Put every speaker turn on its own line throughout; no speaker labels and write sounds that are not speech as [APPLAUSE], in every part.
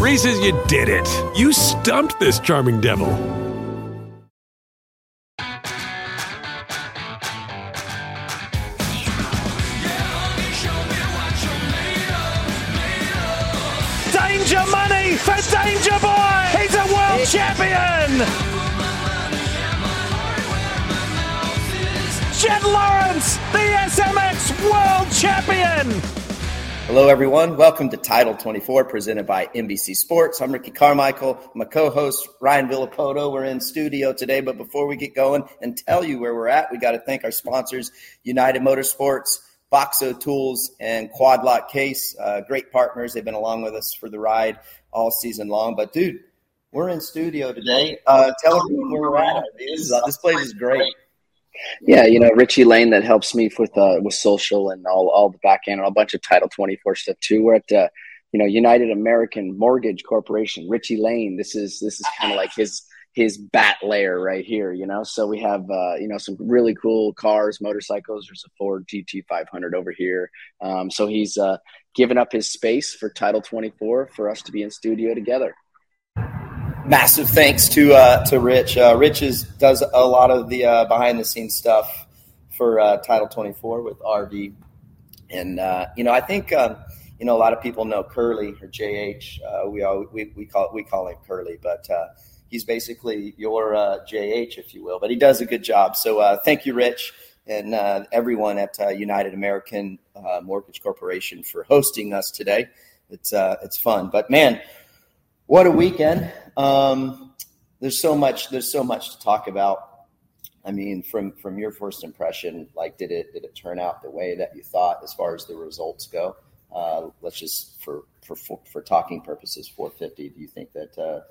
Reese's, you did it. You stumped this charming devil.
Danger money for Danger Boy! He's a world champion! Jett Lawrence, the SMX world champion!
Hello, everyone. Welcome to Title 24, presented by NBC Sports. I'm Ricky Carmichael. My co-host Ryan Villopoto. We're in studio today, but before we get going and tell you where we're at, we got to thank our sponsors: United Motorsports, Boxo Tools, and Quad Lock Case. Uh, great partners. They've been along with us for the ride all season long. But dude, we're in studio today. Uh, tell everyone where we're at. This place is great.
Yeah, you know Richie Lane that helps me with uh, with social and all all the back end and a bunch of Title twenty four stuff too. We're at uh, you know United American Mortgage Corporation. Richie Lane. This is this is kind of like his his bat layer right here. You know, so we have uh, you know some really cool cars, motorcycles. There's a Ford GT five hundred over here. Um, so he's uh, given up his space for Title twenty four for us to be in studio together
massive thanks to uh, to Rich. Uh, Rich is, does a lot of the uh, behind the scenes stuff for uh, Title 24 with RV, and uh, you know I think um, you know a lot of people know Curly or JH. We all we, we call we call him Curly, but he's basically your JH, if you will. But he does a good job. So thank you, Rich. And everyone at United American Mortgage Corporation for hosting us today. It's it's fun, but man, what a weekend! Um, there's so much. There's so much to talk about. I mean, from from your first impression, like, did it did it turn out the way that you thought as far as the results go? Uh, let's just for for for talking purposes, 450. Do you think that uh,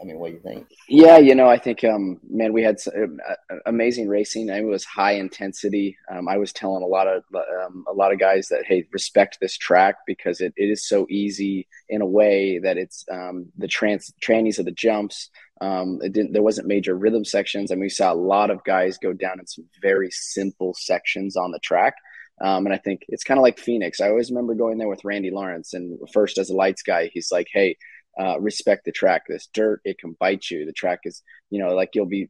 I mean, what do you think?
Yeah, you know, I think, um, man, we had some, uh, amazing racing. It was high intensity. Um, I was telling a lot of um, a lot of guys that hey, respect this track because it, it is so easy in a way that it's um, the trans trannies of the jumps. Um, it didn't. There wasn't major rhythm sections. I mean, we saw a lot of guys go down in some very simple sections on the track. Um, and I think it's kind of like Phoenix. I always remember going there with Randy Lawrence, and first as a lights guy, he's like, "Hey, uh, respect the track. This dirt, it can bite you. The track is, you know, like you'll be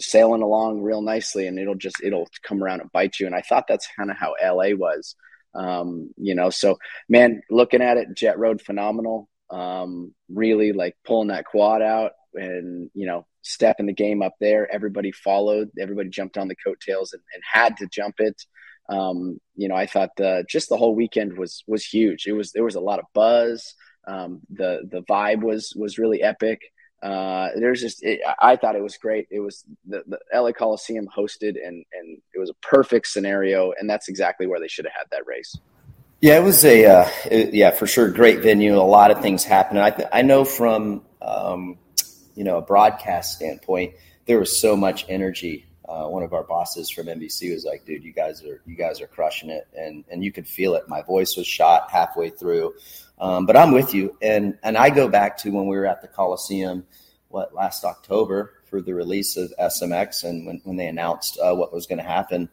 sailing along real nicely and it'll just, it'll come around and bite you. And I thought that's kind of how LA was, um, you know, so man, looking at it, Jett road, phenomenal. Um, really like pulling that quad out and, you know, stepping the game up there. Everybody followed, everybody jumped on the coattails and, and had to jump it. Um, you know, I thought just the whole weekend was, was huge. It was, there was a lot of buzz. Um, the the vibe was was really epic. Uh, there's just it, I thought it was great. It was the, the LA Coliseum hosted, and and it was a perfect scenario, and that's exactly where they should have had that race.
Yeah, it was a uh, it, yeah for sure great venue. A lot of things happened. I th- I know from um, you know a broadcast standpoint, there was so much energy. Uh, one of our bosses from NBC was like, "Dude, you guys are you guys are crushing it," and and you could feel it. My voice was shot halfway through. Um, but I'm with you, and and I go back to when we were at the Coliseum, what last October for the release of SMX, and when when they announced uh, what was going to happen.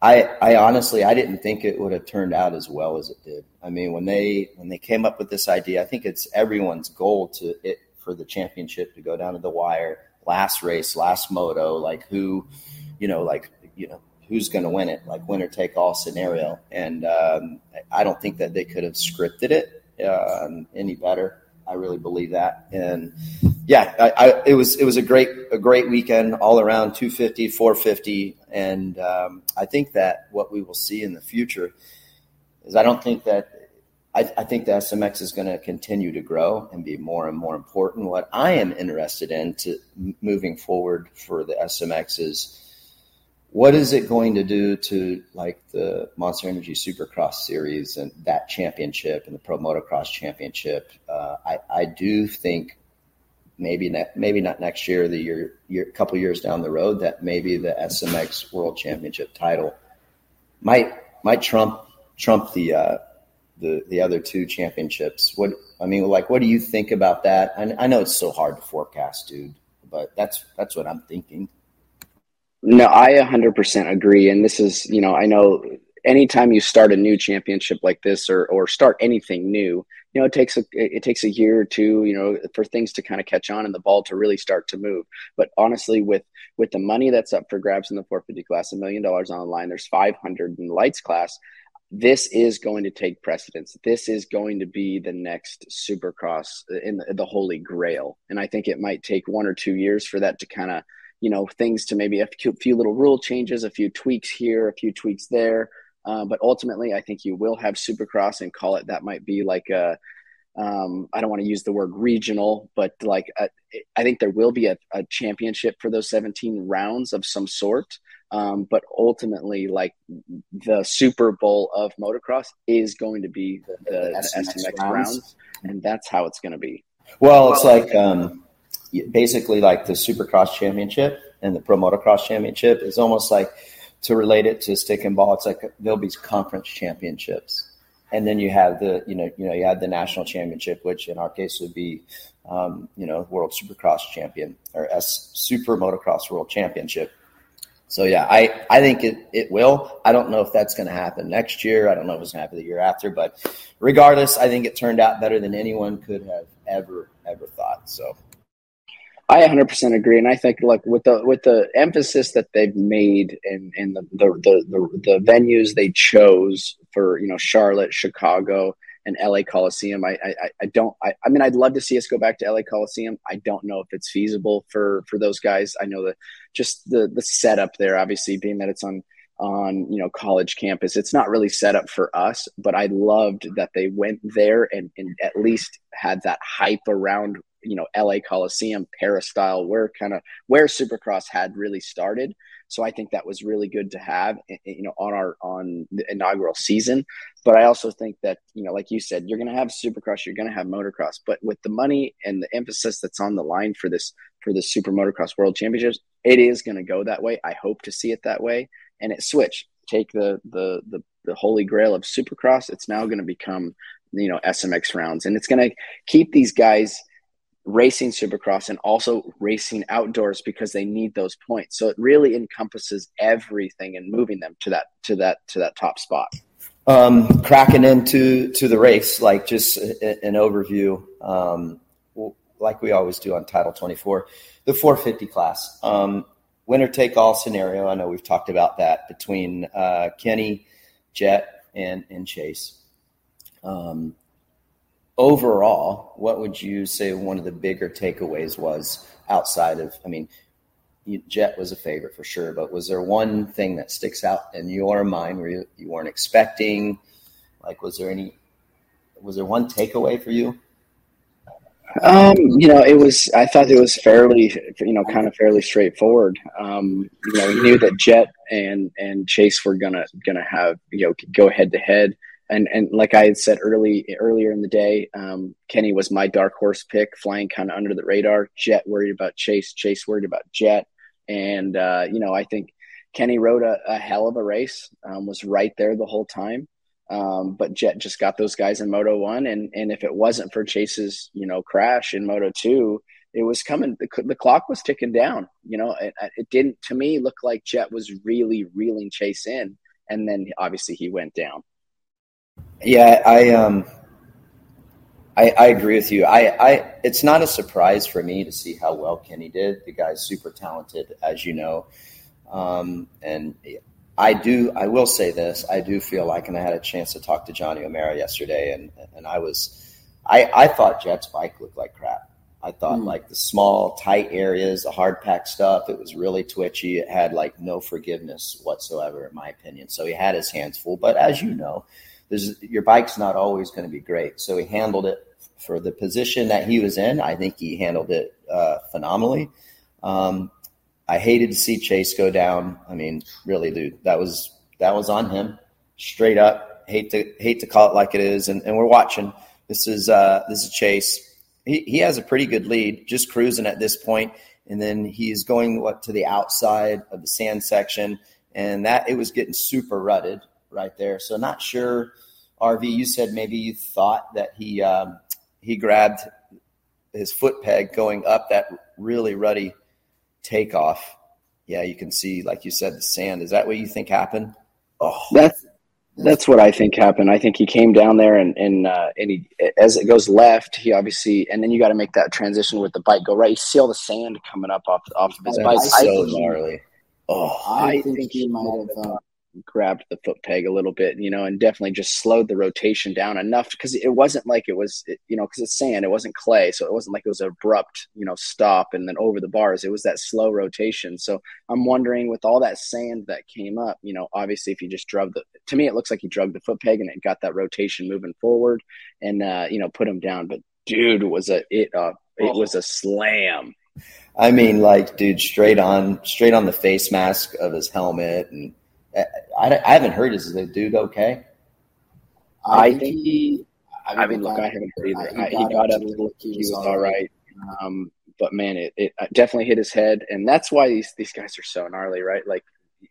I, I honestly I didn't think it would have turned out as well as it did. I mean, when they when they came up with this idea, I think it's everyone's goal to it for the championship to go down to the wire, last race, last moto, like who, you know, like you know, who's going to win it, like winner take all scenario. And um, I don't think that they could have scripted it um, any better. I really believe that. And yeah, I, I, it was it was a great a great weekend all around 250, 450, and um, I think that what we will see in the future is I don't think that. I, I think the SMX is going to continue to grow and be more and more important. What I am interested in to moving forward for the SMX is what is it going to do to like the Monster Energy Supercross series and that championship and the Pro Motocross championship? Uh, I, I do think maybe ne- maybe not next year, the year, year a couple years down the road, that maybe the SMX World Championship title might might trump trump the uh, the the other two championships. What I mean, like, what do you think about that? I, I know it's so hard to forecast, dude, but that's that's what I'm thinking.
No, I 100% agree. And this is, you know, I know anytime you start a new championship like this or, or start anything new, you know, it takes a, it takes a year or two, you know, for things to kind of catch on and the ball to really start to move. But honestly, with, with the money that's up for grabs in the 450 class, a million dollars on the line, there's 500 in the lights class. This is going to take precedence. This is going to be the next supercross uh, in the, the holy grail. And I think it might take one or two years for that to kind of, you know things to maybe a few, little rule changes a few tweaks here a few tweaks there uh, but ultimately i think you will have supercross and call it that might be like a um, I don't want to use the word regional, but like a, I think there will be a, a, championship for those 17 rounds of some sort. Um, but ultimately, like the Super Bowl of motocross is going to be the, the, the SMX, SMX rounds. rounds. and that's how it's going to be.
Well, it's like um, basically like the Supercross Championship and the Pro Motocross Championship is almost like to relate it to stick and ball. It's like there'll be conference championships, and then you have the you know you know you have the national championship, which in our case would be um, you know World Supercross Champion or S Super Motocross World Championship. So yeah, I, I think it, it will. I don't know if that's going to happen next year. I don't know if it's going to happen the year after, but regardless, I think it turned out better than anyone could have ever ever thought. So
I 100% agree, and I think like with the with the emphasis that they've made in in the the, the the, the venues they chose for you know Charlotte, Chicago, and LA Coliseum. I I, I don't. I, I mean, I'd love to see us go back to LA Coliseum. I don't know if it's feasible for for those guys. I know that just the the setup there, obviously, being that it's on on you know college campus it's not really set up for us but i loved that they went there and, and at least had that hype around you know LA Coliseum peristyle where kind of where Supercross had really started. So I think that was really good to have you know on our on the inaugural season. But I also think that you know like you said you're going to have Supercross, you're going to have motocross, but with the money and the emphasis that's on the line for this for the Super Motocross World Championships, it is going to go that way. I hope to see it that way and it switch take the the the the holy grail of Supercross. It's now going to become you know SMX rounds, and it's going to keep these guys racing supercross and also racing outdoors because they need those points. So it really encompasses everything and moving them to that to that to that top spot.
Um, cracking into to the race, like just an overview, um, like we always do on Title 24, the 450 class, um, winner take all scenario. I know we've talked about that between uh, Kenny, Jett and and Chase. Um, overall, what would you say one of the bigger takeaways was outside of, I mean, Jett was a favorite for sure, but was there one thing that sticks out in your mind where you, you weren't expecting? Like, was there any, was there one takeaway for you?
Um, you know, it was. I thought it was fairly, you know, kind of fairly straightforward. Um, you know, we knew that Jett and and Chase were gonna gonna have you know go head to head and and like I had said early earlier in the day, um, Kenny was my dark horse pick, flying kind of under the radar. Jett worried about Chase, Chase worried about Jett, and uh, you know I think Kenny rode a, a hell of a race, um, was right there the whole time. Um, but Jett just got those guys in Moto One, and and if it wasn't for Chase's you know crash in Moto Two, it was coming. The, the clock was ticking down. You know, it, it didn't to me look like Jett was really reeling Chase in, and then obviously he went down.
Yeah, I um, I, I agree with you. I, I, it's not a surprise for me to see how well Kenny did. The guy's super talented, as you know, um, and I do. I will say this: I do feel like, and I had a chance to talk to Johnny O'Mara yesterday, and and I was, I, I thought Jett's bike looked like crap. I thought mm. like the small, tight areas, the hard pack stuff, it was really twitchy. It had like no forgiveness whatsoever, in my opinion. So he had his hands full. But as you know, there's your bike's not always going to be great. So he handled it for the position that he was in. I think he handled it uh, phenomenally. Um, I hated to see Chase go down. I mean, really, dude, that was that was on him, straight up. Hate to hate to call it like it is, and, and we're watching. This is uh, this is Chase. he, he has a pretty good lead, just cruising at this point, and then he's going what to the outside of the sand section, and that it was getting super rutted right there. So not sure. RV, you said maybe you thought that he um, he grabbed his foot peg going up that really ruddy takeoff. Yeah, you can see, like you said, the sand. Is that what you think happened?
Oh, that's that's what I think happened. I think he came down there and and uh, and he as it goes left, he obviously and then you got to make that transition with the bike go right. You see all the sand coming up off off of his bike.
So gnarly.
Oh, I, I think, think he might have. Uh, grabbed the foot peg a little bit, you know, and definitely just slowed the rotation down enough because it wasn't like it was, you know, because it's sand, it wasn't clay, so it wasn't like it was abrupt, you know, stop and then over the bars. It was that slow rotation. So I'm wondering with all that sand that came up, you know, obviously if you just drug the, to me it looks like he drug the foot peg and it got that rotation moving forward and uh, you know put him down. But dude, was a it uh it was a slam.
I mean, like, dude, straight on, straight on the face mask of his helmet, and I, I haven't heard. Is the dude okay?
I, think he. I mean, look, I haven't heard either. He, got, he got up. He was all right. Um, but man, it, it definitely hit his head, and that's why these these guys are so gnarly, right? Like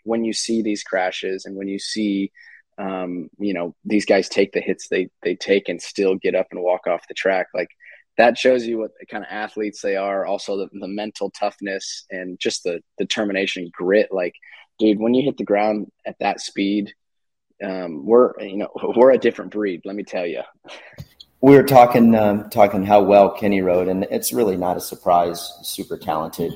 when you see these crashes, and when you see, um, you know, these guys take the hits they they take and still get up and walk off the track, like that shows you what kind of athletes they are. Also, the, the mental toughness and just the determination, grit. Like dude, when you hit the ground at that speed, um, we're you know [LAUGHS] we're a different breed. Let me tell you.
We were talking um, talking how well Kenny rode, and it's really not a surprise. Super talented.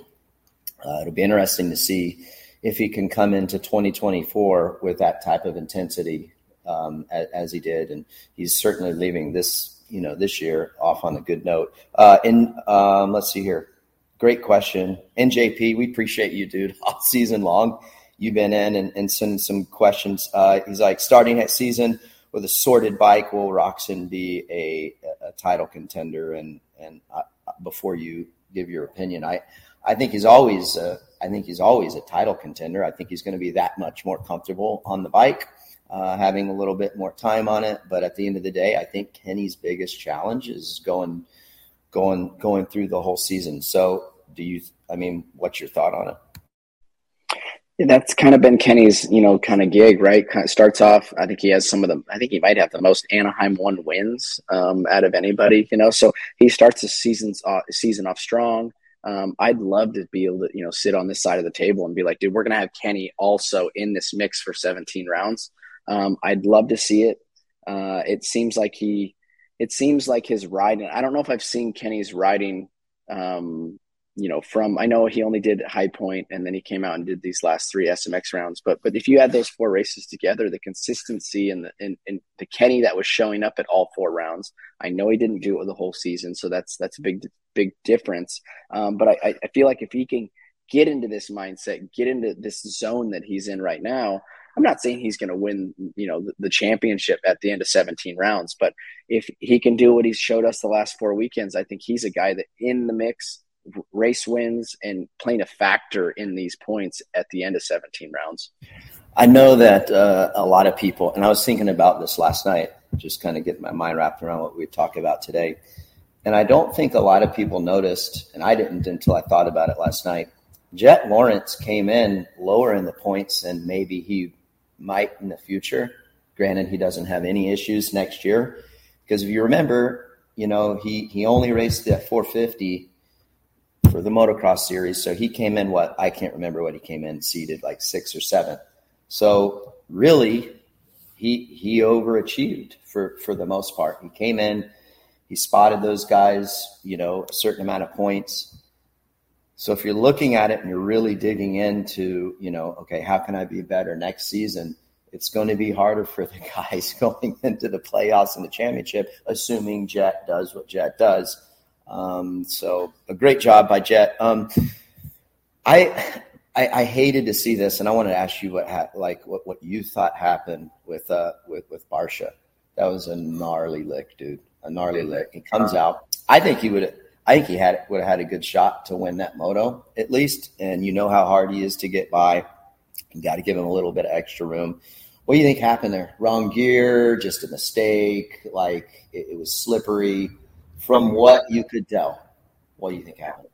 Uh, it'll be interesting to see if he can come into 2024 with that type of intensity um, as, as, he did, and he's certainly leaving this you know this year off on a good note. Uh, and um, let's see here, great question, NJP. We appreciate you, dude, [LAUGHS] all season long you've been in and, and sending some questions. Uh, he's like, starting next season with a sorted bike, will Roczen be a, a title contender? And and uh, before you give your opinion, I I think he's always uh, I think he's always a title contender. I think he's going to be that much more comfortable on the bike, uh, having a little bit more time on it. But at the end of the day, I think Kenny's biggest challenge is going going going through the whole season. So, do you? I mean, what's your thought on it?
That's kind of been Kenny's, you know, kind of gig, right? Kind of starts off. I think he has some of the. I think he might have the most Anaheim one wins um, out of anybody, you know. So he starts the season's uh, season off strong. Um, I'd love to be able to, you know, sit on this side of the table and be like, dude, we're gonna have Kenny also in this mix for 17 rounds. Um, I'd love to see it. Uh, it seems like he, it seems like his riding. I don't know if I've seen Kenny's riding um, you know, from I know he only did High Point and then he came out and did these last three SMX rounds. But but if you add those four races together, the consistency and the and, and the Kenny that was showing up at all four rounds, I know he didn't do it the whole season, so that's that's a big big difference. Um, but I, I feel like if he can get into this mindset, get into this zone that he's in right now. I'm not saying he's going to win, you know, the, the, championship at the end of 17 rounds, but if he can do what he's showed us the last four weekends, I think he's a guy that in the mix race wins and playing a factor in these points at the end of 17 rounds?
I know that uh, a lot of people, and I was thinking about this last night, just kind of getting my mind wrapped around what we talk about today. And I don't think a lot of people noticed, and I didn't until I thought about it last night. Jett Lawrence came in lower in the points than maybe he might in the future. Granted, he doesn't have any issues next year. Because if you remember, you know, he, he only raced the 450 for the motocross series. So he came in what I can't remember what he came in seated like six or seven. So really, he he overachieved for for the most part. He came in, he spotted those guys, you know, a certain amount of points. So if you're looking at it and you're really digging into, you know, okay, how can I be better next season? It's going to be harder for the [LAUGHS] guys [LAUGHS] going into the playoffs and the championship, assuming Jett does what Jett does um, so a great job by Jett. Um, I, I, I hated to see this, and I wanted to ask you what ha- like what, what you thought happened with uh with with Barcia. That was a gnarly lick, dude. A gnarly lick. He comes out. I think he would. I think he had would have had a good shot to win that moto at least. And you know how hard he is to get by. You got to give him a little bit of extra room. What do you think happened there? Wrong gear, just a mistake. Like it, it was slippery from what you could tell, what do you think happened?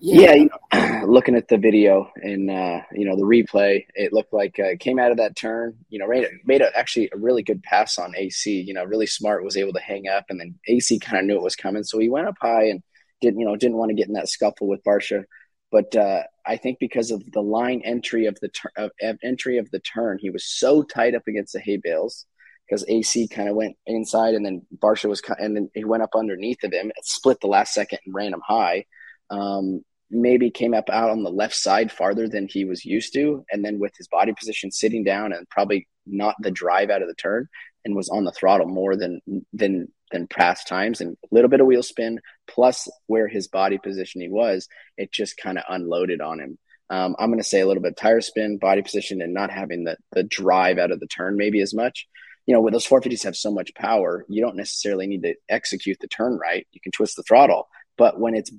Yeah, you know, [CLEARS THROAT] looking at the video and uh, you know the replay, it looked like uh, came out of that turn. You know, made, made a, actually a really good pass on AC. You know, really smart, was able to hang up, and then AC kind of knew it was coming, so he went up high and didn't you know didn't want to get in that scuffle with Barcia. But uh, I think because of the line entry of the turn of, of entry of the turn, he was so tight up against the hay bales because AC kind of went inside, and then Barcia was, and then he went up underneath of him, split the last second, and ran him high. Um, maybe came up out on the left side farther than he was used to, and then with his body position sitting down and probably not the drive out of the turn, and was on the throttle more than than than past times, and a little bit of wheel spin plus where his body positioning was, it just kind of unloaded on him. Um, I'm going to say a little bit tire spin, body position, and not having the the drive out of the turn maybe as much you know, when those 450s have so much power, you don't necessarily need to execute the turn right. You can twist the throttle. But when it's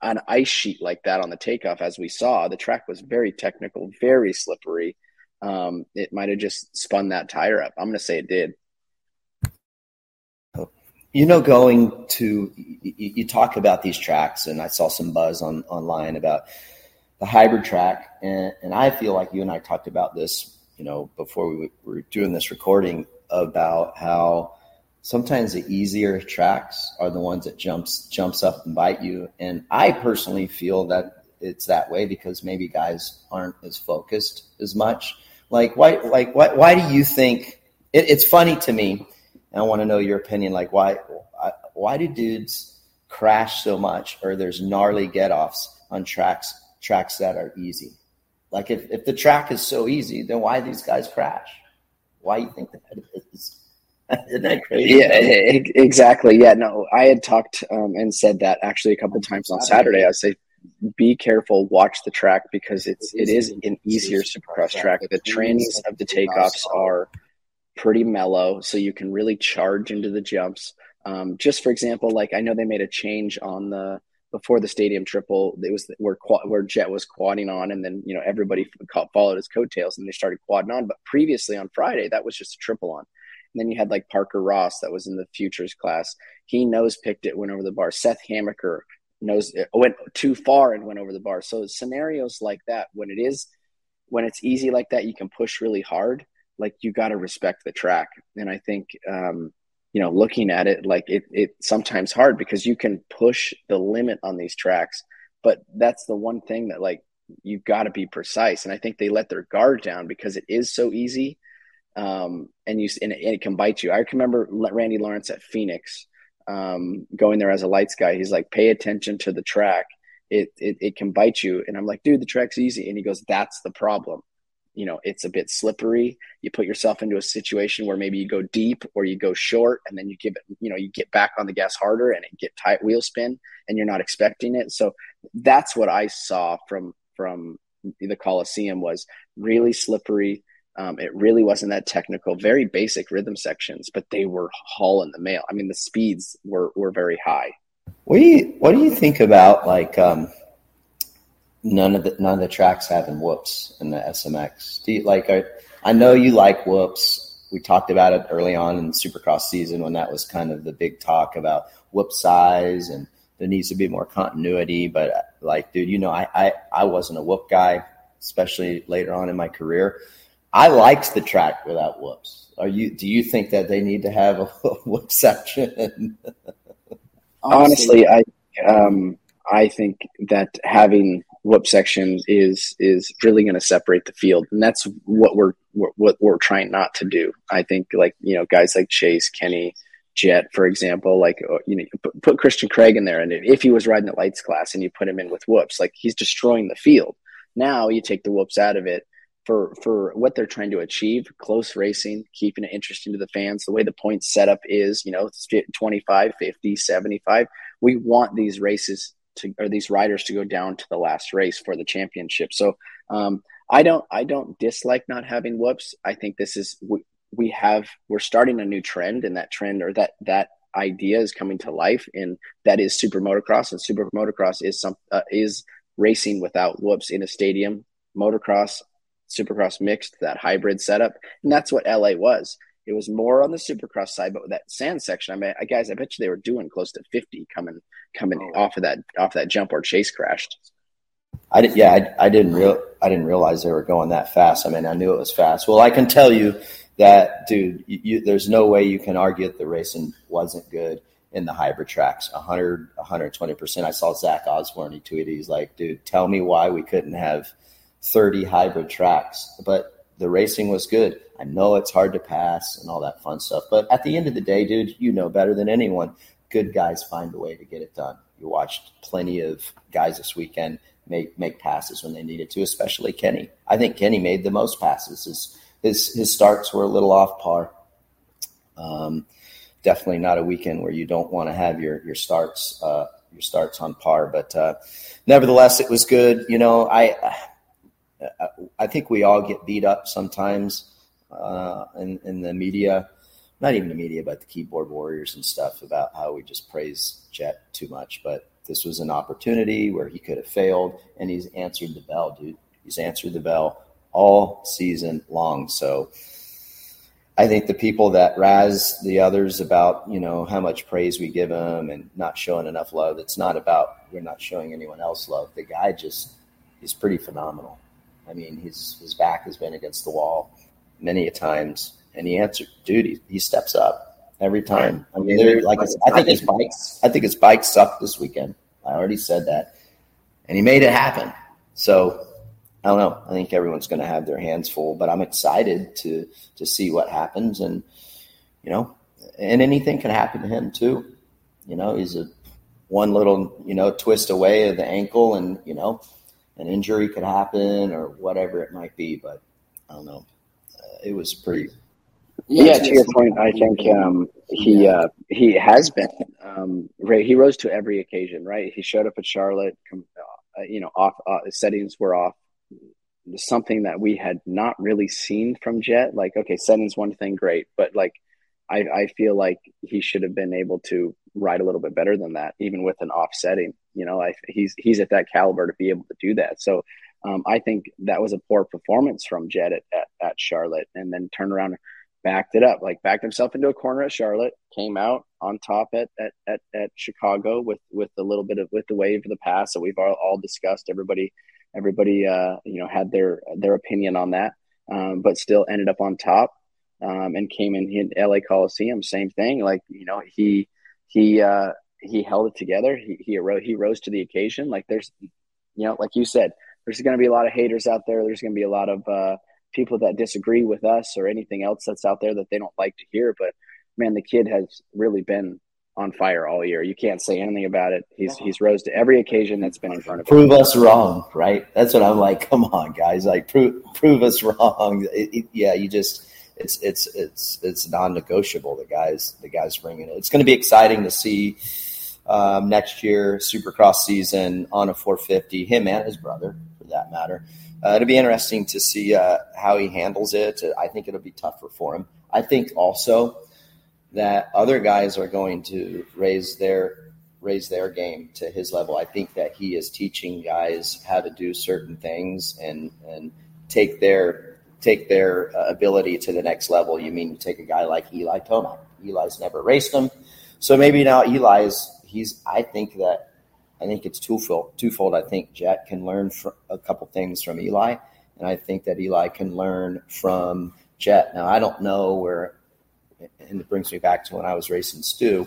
an ice sheet like that on the takeoff, as we saw, the track was very technical, very slippery. Um, it might have just spun that tire up. I'm going to say it did.
You know, going to you, you, talk about these tracks, and I saw some buzz on online about the hybrid track, and, and I feel like you and I talked about this, you know, before we were doing this recording about how sometimes the easier tracks are the ones that jumps jumps up and bite you. And I personally feel that it's that way because maybe guys aren't as focused as much. Like why like why why do you think it, it's funny to me? I want to know your opinion. Like why why do dudes crash so much or there's gnarly get offs on tracks tracks that are easy? Like if, if the track is so easy, then why these guys crash? Why you think that is? [LAUGHS] Isn't that crazy?
Yeah, exactly. Yeah, no, I had talked um, and said that actually a couple times on Saturday. I say, be careful, watch the track because it's it is an easier supercross track. The trannies of the takeoffs are pretty mellow, so you can really charge into the jumps. Um, just for example, like I know they made a change on the before the stadium triple, it was where where Jett was quadding on, and then you know everybody followed his coattails, and they started quadding on. But previously on Friday, that was just a triple on. And then you had like Parker Ross that was in the futures class. He nose picked it, went over the bar. Seth Hammaker knows it went too far and went over the bar. So scenarios like that, when it is when it's easy like that, you can push really hard. Like you got to respect the track, and I think um, you know, looking at it, like it, it's sometimes hard because you can push the limit on these tracks, but that's the one thing that like you've got to be precise. And I think they let their guard down because it is so easy. Um, and you, and it, and it can bite you. I can remember Randy Lawrence at Phoenix, um, going there as a lights guy. He's like, pay attention to the track. It, it, it can bite you. And I'm like, dude, the track's easy. And he goes, that's the problem you know it's a bit slippery. You put yourself into a situation where maybe you go deep or you go short and then you give it you know you get back on the gas harder and it get tight wheel spin and you're not expecting it. So that's what i saw from from the coliseum was really slippery. Um, it really wasn't that technical very basic rhythm sections but they were hauling the mail. I mean the speeds were were very high.
What do you what do you think about like um none of the none of the tracks having whoops in the SMX. Do you like? I, I know you like whoops. We talked about it early on in the Supercross season when that was kind of the big talk about whoop size and there needs to be more continuity. But like, dude, you know, I I, I wasn't a whoop guy, especially later on in my career. I liked the track without whoops. Are you? Do you think that they need to have a [LAUGHS] whoop section?
Honestly, I um, I think that having whoop section is is really going to separate the field, and that's what we're what we're trying not to do. I think like you know guys like Chase, Kenny, Jett, for example, like uh, you know put, Christian Craig in there, and if he was riding the lights class and you put him in with whoops, like he's destroying the field. Now you take the whoops out of it for for what they're trying to achieve close racing keeping it interesting to the fans the way the point setup is you know 25 50 75 we want these races to or these riders to go down to the last race for the championship. So um, I don't I don't dislike not having whoops. I think this is we, we have we're starting a new trend, and that trend or that that idea is coming to life, and that is super motocross. And super motocross is some uh, is racing without whoops in a stadium. Motocross, supercross mixed, that hybrid setup, and that's what LA was. It was more on the supercross side, but with that sand section, I mean, guys, I bet you they were doing close to 50 coming coming oh. off of that off that jump where Chase crashed.
I did, yeah, I, I didn't real I didn't realize they were going that fast. I mean, I knew it was fast. Well, I can tell you that, dude, you, you, there's no way you can argue that the racing wasn't good in the hybrid tracks 100 120% i saw zach osborne he tweeted he's like dude tell me why we couldn't have 30 hybrid tracks but the racing was good i know it's hard to pass and all that fun stuff but at the end of the day dude you know better than anyone good guys find a way to get it done you watched plenty of guys this weekend make make passes when they needed to especially kenny i think kenny made the most passes his his, his starts were a little off par um, definitely not a weekend where you don't want to have your your starts uh, your starts on par. But uh, nevertheless, it was good. You know, I I think we all get beat up sometimes uh, in in the media, not even the media, but the keyboard warriors and stuff about how we just praise Jett too much. But this was an opportunity where he could have failed, and he's answered the bell, dude. He's answered the bell all season long. So I think the people that razz the others about, you know, how much praise we give them and not showing enough love, it's not about we're not showing anyone else love. The guy just is pretty phenomenal. I mean, his his back has been against the wall many a times, and he answered, dude, he, he steps up every time. I mean, like I think his bikes, I think his bikes sucked this weekend. I already said that, and he made it happen. So I don't know. I think everyone's going to have their hands full, but I'm excited to to see what happens, and you know, and anything can happen to him too. You know, he's a one little you know twist away of the ankle, and you know, an injury could happen or whatever it might be. But I don't know. Uh, it was pretty.
Yeah, to your point, I think um, he uh, he has been. Um, he rose to every occasion, right? He showed up at Charlotte. Uh, you know, off uh, settings were off something that we had not really seen from Jett. Like, okay, setting's one thing, great, but like, I, I feel like he should have been able to ride a little bit better than that, even with an offsetting. You know, I, he's he's at that caliber to be able to do that. So, um, I think that was a poor performance from Jett at, at, at Charlotte, and then turn around, backed it up, like backed himself into a corner at Charlotte, came out on top at at, at, at Chicago with with a little bit of with the wave of the pass that we've all, all discussed. Everybody Everybody, uh, you know, had their their opinion on that, um, but still ended up on top um, and came in, in LA Coliseum. Same thing. Like you know, he he uh, he held it together. He he arose, he rose to the occasion. Like there's, you know, like you said, there's going to be a lot of haters out there. There's going to be a lot of uh, people that disagree with us or anything else that's out there that they don't like to hear. But man, the kid has really been on fire all year. You can't say anything about it. He's he's rose to every occasion that's been in front of
him. Prove us wrong, right? That's what I'm like. Come on, guys! Like prove prove us wrong. It, it, yeah, you just it's it's it's it's non-negotiable. The guys the guys bringing it. It's going to be exciting to see um, next year Supercross season on a 450. Him and his brother, for that matter. Uh, it'll be interesting to see uh, how he handles it. I think it'll be tougher for him. I think also that other guys are going to raise their raise their game to his level. I think that he is teaching guys how to do certain things and and take their take their uh, ability to the next level. You mean you take a guy like Eli Tomac? Eli's never raced him, so maybe now Eli's he's. I think that I think it's twofold. Twofold. I think Jett can learn a couple things from Eli, and I think that Eli can learn from Jett. Now I don't know where and it brings me back to when I was racing Stu.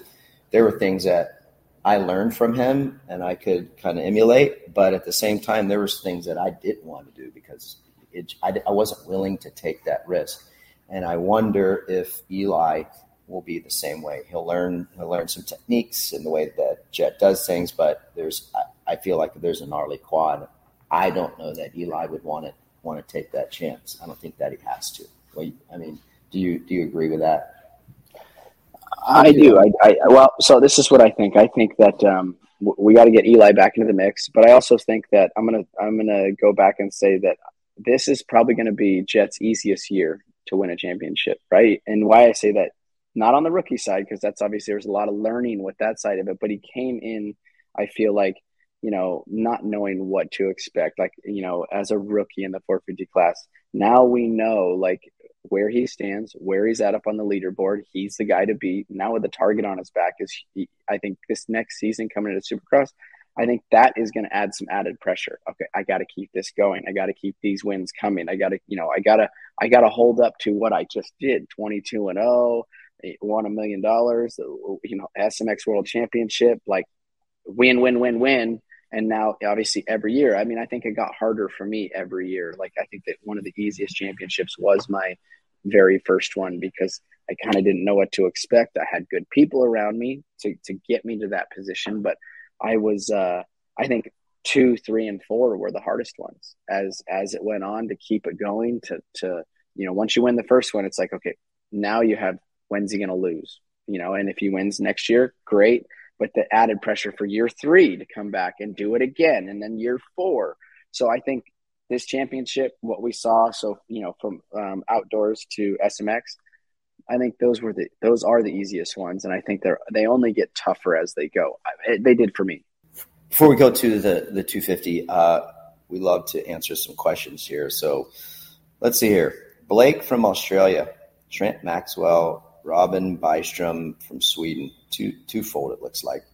There were things that I learned from him and I could kind of emulate, but at the same time, there was things that I didn't want to do because it, I, I wasn't willing to take that risk. And I wonder if Eli will be the same way. He'll learn he'll learn some techniques in the way that Jett does things, but there's I, I feel like there's a gnarly quad. I don't know that Eli would want to want to take that chance. I don't think that he has to. Well, I mean, do you do you agree with that?
I do. I, I, well, so this is what I think. I think that um, we got to get Eli back into the mix, but I also think that I'm gonna I'm gonna go back and say that this is probably going to be Jett's easiest year to win a championship, right? And why I say that, not on the rookie side, because that's obviously there's a lot of learning with that side of it, but he came in, I feel like, you know, not knowing what to expect, like, you know, as a rookie in the 450 class. Now we know, like, where he stands, where he's at up on the leaderboard. He's the guy to beat. Now with the target on his back is, he, I think this next season coming into Supercross, I think that is going to add some added pressure. Okay, I got to keep this going. I got to keep these wins coming. I got to, you know, I got to, I got to hold up to what I just did. Twenty two and zero, oh, won a million dollars. You know, SMX World Championship, like win, win, win, win. And now, obviously, every year. I mean, I think it got harder for me every year. Like, I think that one of the easiest championships was my very first one because I kind of didn't know what to expect. I had good people around me to to get me to that position, but I was, uh, I think two, three, and four were the hardest ones. As as it went on to keep it going, to to you know, once you win the first one, it's like okay, now you have when's he going to lose? You know, and if he wins next year, great. But the added pressure for year three to come back and do it again, and then year four. So I think this championship, what we saw, so you know, from um, outdoors to SMX, I think those were the those are the easiest ones, and I think they're they only get tougher as they go. I, they did for me.
Before we go to the the 250, uh, we love to answer some questions here. So let's see here. Blake from Australia, Trent Maxwell, Robin Bystrom from Sweden. Two twofold it looks like.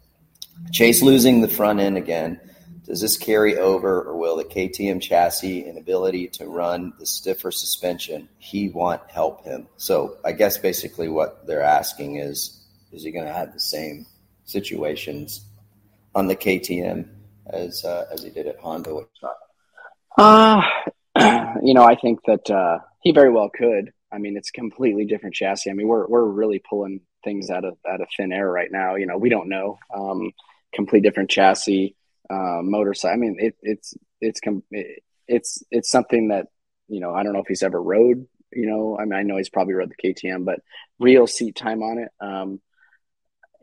Chase losing the front end again. Does this carry over, or will the KTM chassis and ability to run the stiffer suspension he want help him? So I guess basically what they're asking is, is he going to have the same situations on the KTM as uh, as he did at Honda?
Uh, [CLEARS THROAT] you know, I think that uh, he very well could. I mean, it's completely different chassis. I mean, we're we're really pulling things out of out of thin air right now. You know, we don't know. Um, complete different chassis uh, motorcycle. I mean, it, it's it's it's it's something that you know. I don't know if he's ever rode. You know, I mean, I know he's probably rode the KTM, but real seat time on it. Um,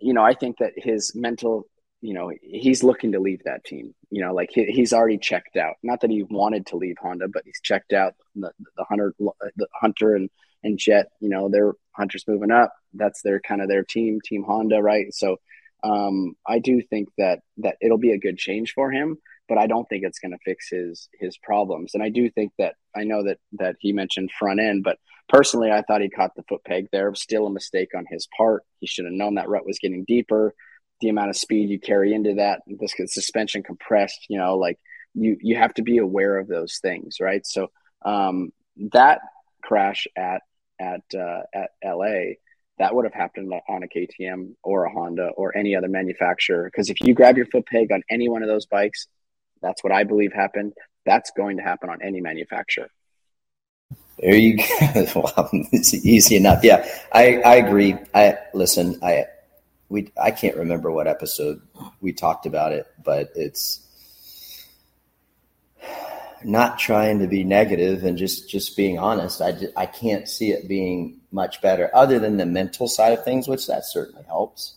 you know, I think that his mental, you know, he's looking to leave that team. You know, like he, he's already checked out. Not that he wanted to leave Honda, but he's checked out. The, the hunter, the hunter, and and Jett. You know, their hunters moving up. That's their kind of their team, Team Honda, right? So um, I do think that that it'll be a good change for him, but I don't think it's going to fix his his problems. And I do think that I know that that he mentioned front end, but personally, I thought he caught the foot peg there. Still a mistake on his part. He should have known that rut was getting deeper. The amount of speed you carry into that, this suspension compressed, you know, like you you have to be aware of those things, right? So um, that crash at at uh, at LA that would have happened on a KTM or a Honda or any other manufacturer. Because if you grab your foot peg on any one of those bikes, that's what I believe happened. That's going to happen on any manufacturer.
There you [LAUGHS] go. [LAUGHS] it's easy enough. Yeah, I, I agree. I listen. I we I can't remember what episode we talked about it, but it's not trying to be negative and just just being honest. I just, I can't see it being much better other than the mental side of things, which that certainly helps.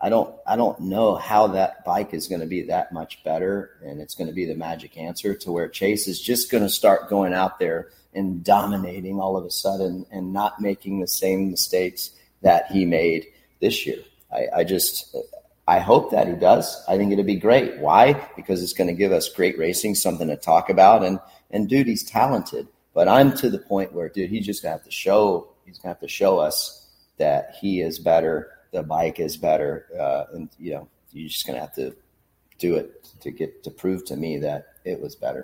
I don't I don't know how that bike is going to be that much better and it's going to be the magic answer to where Chase is just going to start going out there and dominating all of a sudden and not making the same mistakes that he made this year. I, I just I hope that he does. I think it'd be great. Why? Because it's going to give us great racing, something to talk about, and and dude, he's talented. But I'm to the point where, dude, he's just gonna have to show. He's gonna have to show us that he is better. The bike is better, uh, and you know, you're just gonna have to do it to get to prove to me that it was better.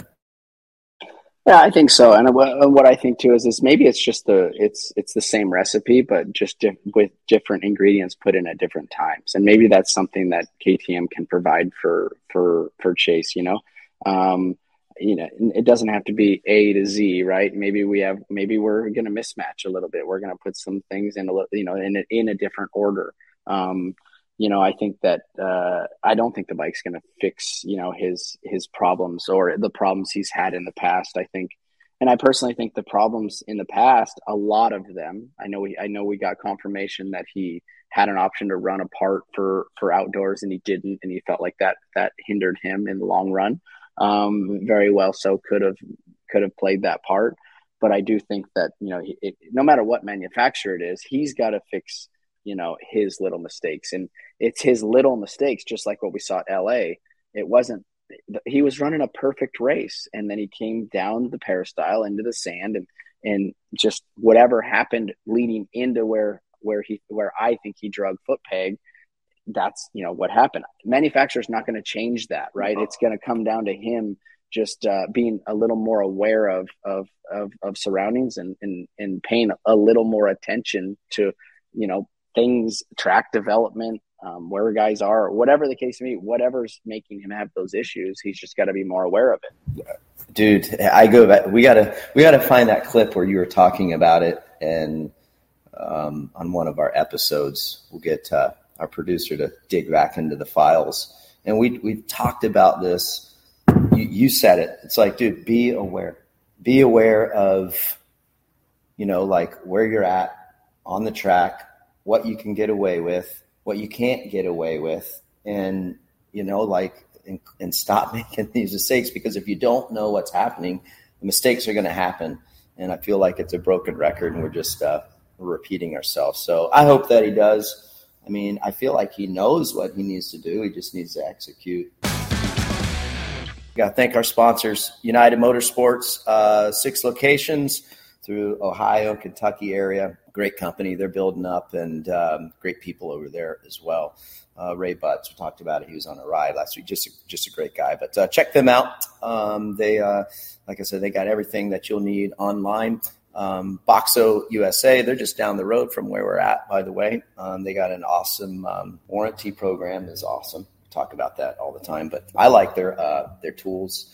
Yeah, I think so. And what I think too is, is maybe it's just the it's it's the same recipe, but just di- with different ingredients put in at different times. And maybe that's something that KTM can provide for for for Chase. You know, um, you know, it doesn't have to be A to Z, right? Maybe we have maybe we're going to mismatch a little bit. We're going to put some things in a little, you know in a, in a different order. Um, you know, I think that uh, I don't think the bike's going to fix you know his his problems or the problems he's had in the past. I think, and I personally think the problems in the past, a lot of them. I know we I know we got confirmation that he had an option to run apart for for outdoors and he didn't, and he felt like that that hindered him in the long run. Um, very well, so could have could have played that part. But I do think that you know, it, no matter what manufacturer it is, he's got to fix you know his little mistakes. And it's his little mistakes just like what we saw at LA it wasn't he was running a perfect race and then he came down the peristyle into the sand and and just whatever happened leading into where where he where I think he drug foot peg that's you know what happened. Manufacturer's not going to change that right? It's going to come down to him just uh, being a little more aware of of of, of surroundings and, and and paying a little more attention to you know things track development um, where guys are whatever the case may be whatever's making him have those issues he's just got to be more aware of it
dude i go back we gotta we gotta find that clip where you were talking about it and um, on one of our episodes we'll get uh, our producer to dig back into the files. And we we talked about this. You, you said it. It's like, dude, be aware. Be aware of, you know, like where you're at on the track, what you can get away with, what you can't get away with, and you know, like, and, and stop [LAUGHS] making these mistakes because if you don't know what's happening, the mistakes are going to happen. And I feel like it's a broken record, and we're just uh, repeating ourselves. So I hope that he does I mean, I feel like he knows what he needs to do. He just needs to execute. Got to thank our sponsors, United Motorsports, uh, six locations through Ohio, Kentucky area. Great company. They're building up and um, great people over there as well. Uh, Ray Butts, we talked about it. He was on a ride last week. Just a, just a great guy. But uh, check them out. Um, they, uh, like I said, they got everything that you'll need online. Um, Boxo USA, they're just down the road from where we're at, by the way. Um, they got an awesome um, warranty program, is awesome. We talk about that all the time, but I like their uh, their tools.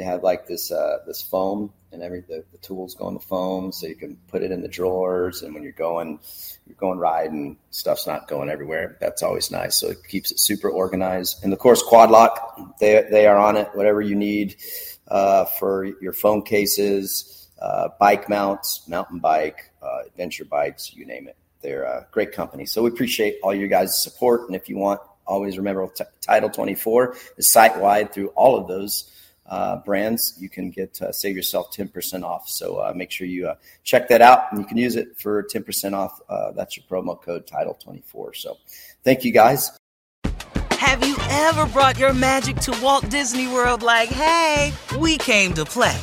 They have like this uh, this foam and every the, the, tools go in the foam, so you can put it in the drawers. And when you're going you're going riding, stuff's not going everywhere. That's always nice. So it keeps it super organized. And of course, Quad Lock, they they are on it. Whatever you need uh, for your phone cases uh, bike mounts, mountain bike, uh, adventure bikes, you name it. They're a great company. So we appreciate all your guys' support. And if you want, always remember Title 24 is site wide through all of those uh, brands. You can get uh, save yourself 10% off. So uh, make sure you uh, check that out and you can use it for 10% off. that's your promo code Title 24. So thank you guys.
Have you ever brought your magic to Walt Disney World like, hey, we came to play?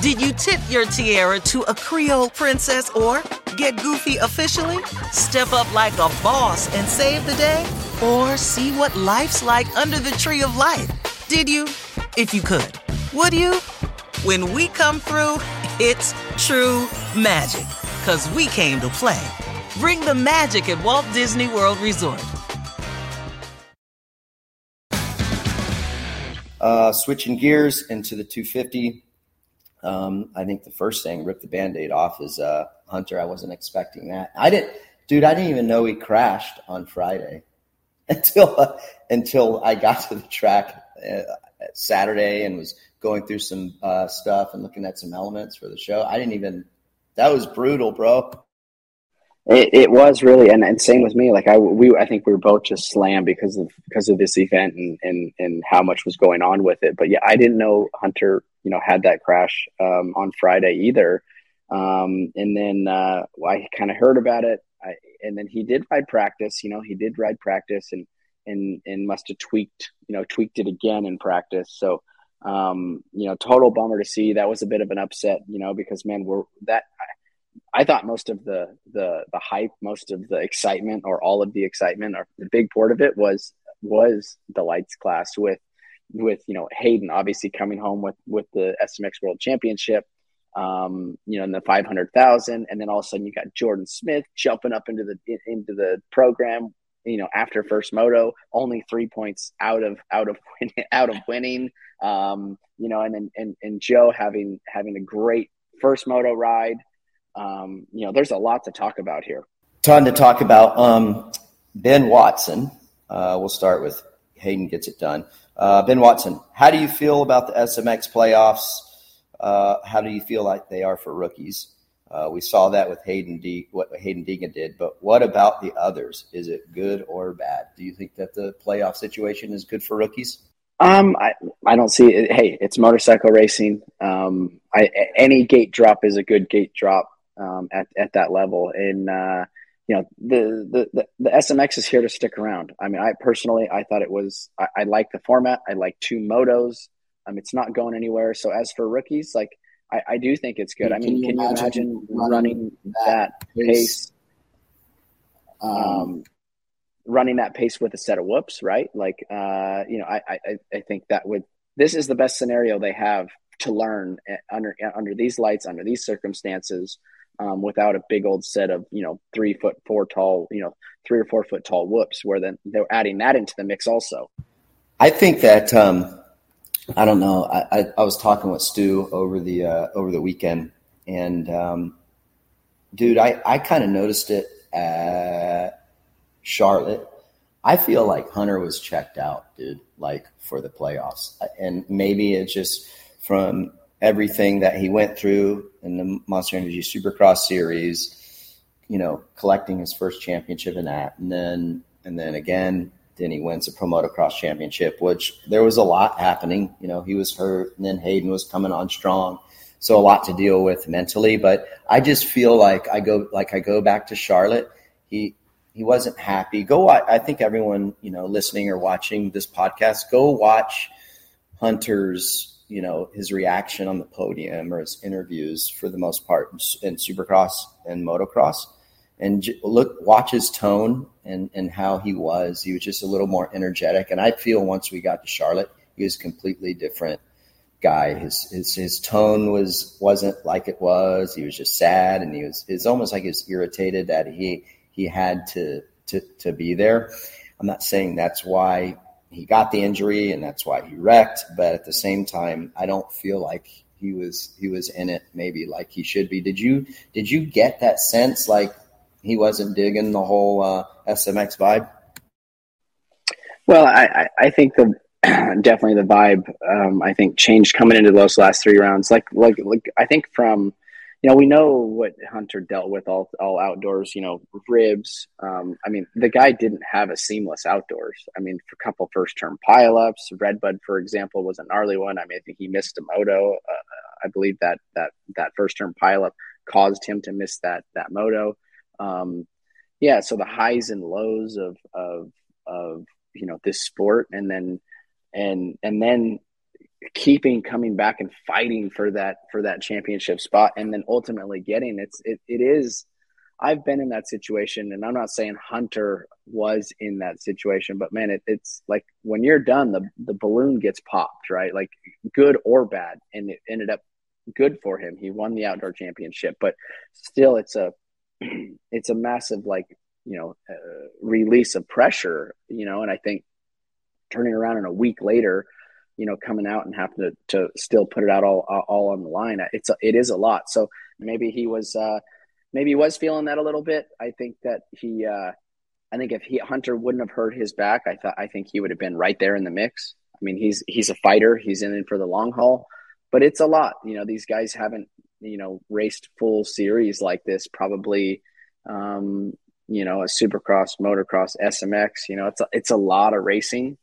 Did you tip your tiara to a Creole princess or get goofy officially? Step up like a boss and save the day? Or see what life's like under the tree of life? Did you? If you could. Would you? When we come through, it's true magic. Cause we came to play. Bring the magic at Walt Disney World Resort.
Uh, switching gears into the 250 um, I think the first thing, rip the band-aid off, is uh, Hunter. I wasn't expecting that. I didn't, dude. I didn't even know he crashed on Friday [LAUGHS] until uh, until I got to the track uh, Saturday and was going through some uh, stuff and looking at some elements for the show. I didn't even. That was brutal, bro.
It, it was really, and, and same with me. Like I, we, I think we were both just slammed because of because of this event and and and how much was going on with it. But yeah, I didn't know Hunter, you know, had that crash um, on Friday either. Um, and then uh, I kind of heard about it, I, and then he did ride practice. You know, he did ride practice, and and and must have tweaked, you know, tweaked it again in practice. So um, you know, total bummer to see. That was a bit of an upset, you know, because man, we're that I thought most of the the the hype, most of the excitement, or all of the excitement, or the big part of it was was the lights class with with you know Haiden obviously coming home with with the SMX World Championship, um, you know, in the five hundred thousand, and then all of a sudden you got Jordan Smith jumping up into the into the program, you know, after first moto, only three points out of out of [LAUGHS] out of winning, um, you know, and then and and Jo having having a great first moto ride um, you know, there's a lot to talk about here.
Ton to talk about. Um, ben Watson. Uh, we'll start with Haiden gets it done. Uh, ben Watson, how do you feel about the SMX playoffs? Uh, how do you feel like they are for rookies? Uh, we saw that with Haiden De- what Haiden Deegan did, but what about the others? Is it good or bad? Do you think that the playoff situation is good for rookies?
Um, I, I don't see it. Hey, it's motorcycle racing. Um, I, any gate drop is a good gate drop um, at at that level. And uh, you know, the, the, the SMX is here to stick around. I mean, I personally, I thought it was. I, I like the format. I like two motos. Um, it's not going anywhere. So as for rookies, like I, I do think it's good. Can I mean, you can you imagine running that pace? Um, running that pace with a set of whoops, right? Like, uh, you know, I, I, I think that would, this is the best scenario they have to learn eh, under, eh, under these lights, under these circumstances, um, without a big old set of, you know, three foot four tall, you know, three or four foot tall whoops, where then they're adding that into the mix also.
I think that, um, I don't know. I, I, I was talking with Stu over the, uh, over the weekend and, um, dude, I, I kind of noticed it at Charlotte. I feel like Hunter was checked out, dude, like for the playoffs. And maybe it's just from everything that he went through in the Monster Energy Supercross series, you know, collecting his first championship in that. And then, and then again, then he wins a Pro Motocross championship, which there was a lot happening. You know, he was hurt and then Haiden was coming on strong. So a lot to deal with mentally, but I just feel like I go, like I go back to Charlotte. He, he wasn't happy. Go, I think everyone, you know, listening or watching this podcast, go watch Hunter's, you know, his reaction on the podium or his interviews for the most part in Supercross and Motocross, and look, watch his tone and and how he was. He was just a little more energetic, and I feel once we got to Charlotte, he was a completely different guy. His his his tone was wasn't like it was. He was just sad, and he was it's almost like he was irritated that he he had to to to be there. I'm not saying that's why he got the injury and that's why he wrecked, but at the same time, I don't feel like he was he was in it maybe like he should be. Did you did you get that sense like he wasn't digging the whole uh, SMX vibe?
Well, I, I think the [CLEARS THROAT] definitely the vibe um, I think changed coming into those last three rounds. Like like like I think from you know, we know what Hunter dealt with all all outdoors. You know, ribs. Um, I mean, the guy didn't have a seamless outdoors. I mean, for a couple first term pileups, Redbud, for example, was a gnarly one. I mean, I think he missed a moto. Uh, I believe that that that first term pileup caused him to miss that that moto. Um, yeah, so the highs and lows of of of you know this sport, and then and and then keeping coming back and fighting for that for that championship spot and then ultimately getting it's it, it is I've been in that situation and I'm not saying Hunter was in that situation but man it, it's like when you're done the the balloon gets popped right? Like good or bad and it ended up good for him. He won the outdoor championship but still it's a [CLEARS THROAT] it's a massive like you know uh, release of pressure you know and I think turning around in a week later you know, coming out and having to, to still put it out all, all on the line. It's, a, it is a lot. So maybe he was, uh, maybe he was feeling that a little bit. I think that he, uh, I think if he, Hunter wouldn't have hurt his back, I thought, I think he would have been right there in the mix. I mean, he's, he's a fighter. He's in it for the long haul, but it's a lot. You know, these guys haven't, you know, raced full series like this probably, um, you know, a supercross, motocross, SMX, you know, it's a, it's a lot of racing.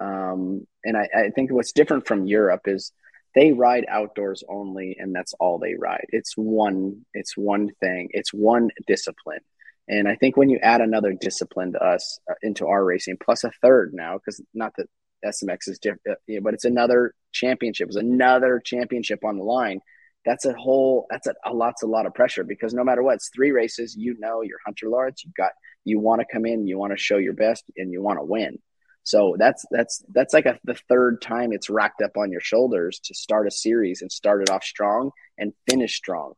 Um, and I, I think what's different from Europe is they ride outdoors only, and that's all they ride. It's one, it's one thing, it's one discipline. And I think when you add another discipline to us uh, into our racing, plus a third now, because not that SMX is different, uh, but it's another championship, it's another championship on the line. That's a whole. That's a, a lots a lot of pressure because no matter what, it's three races. You know, you're Hunter Lawrence. You've got you want to come in, you want to show your best, and you want to win. So that's that's that's like a, the third time it's racked up on your shoulders to start a series and start it off strong and finish strong.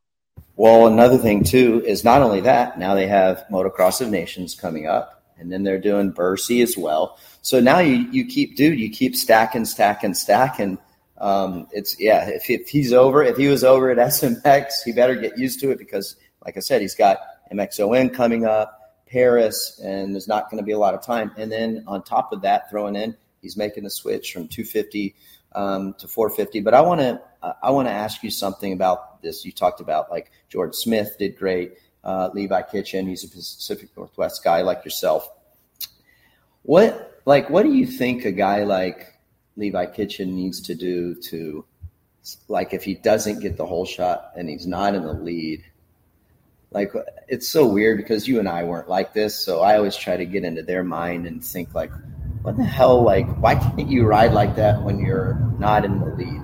Well, another thing too is not only that. Now they have Motocross of Nations coming up, and then they're doing Bercy as well. So now you you keep, dude, you keep stacking, stacking, stacking. Um, it's yeah. If, if he's over, if he was over at SMX, he better get used to it because, like I said, he's got MXON coming up. Paris, and there's not going to be a lot of time. And then on top of that, throwing in, he's making the switch from 250 um, to 450. But I want to I want to ask you something about this. You talked about like George Smith did great. Uh, Levi Kitchen, he's a Pacific Northwest guy like yourself. What like what do you think a guy like Levi Kitchen needs to do to like if he doesn't get the whole shot and he's not in the lead like it's so weird because you and I weren't like this, so I always try to get into their mind and think like, what the hell? Like, why can't you ride like that when you're not in the lead?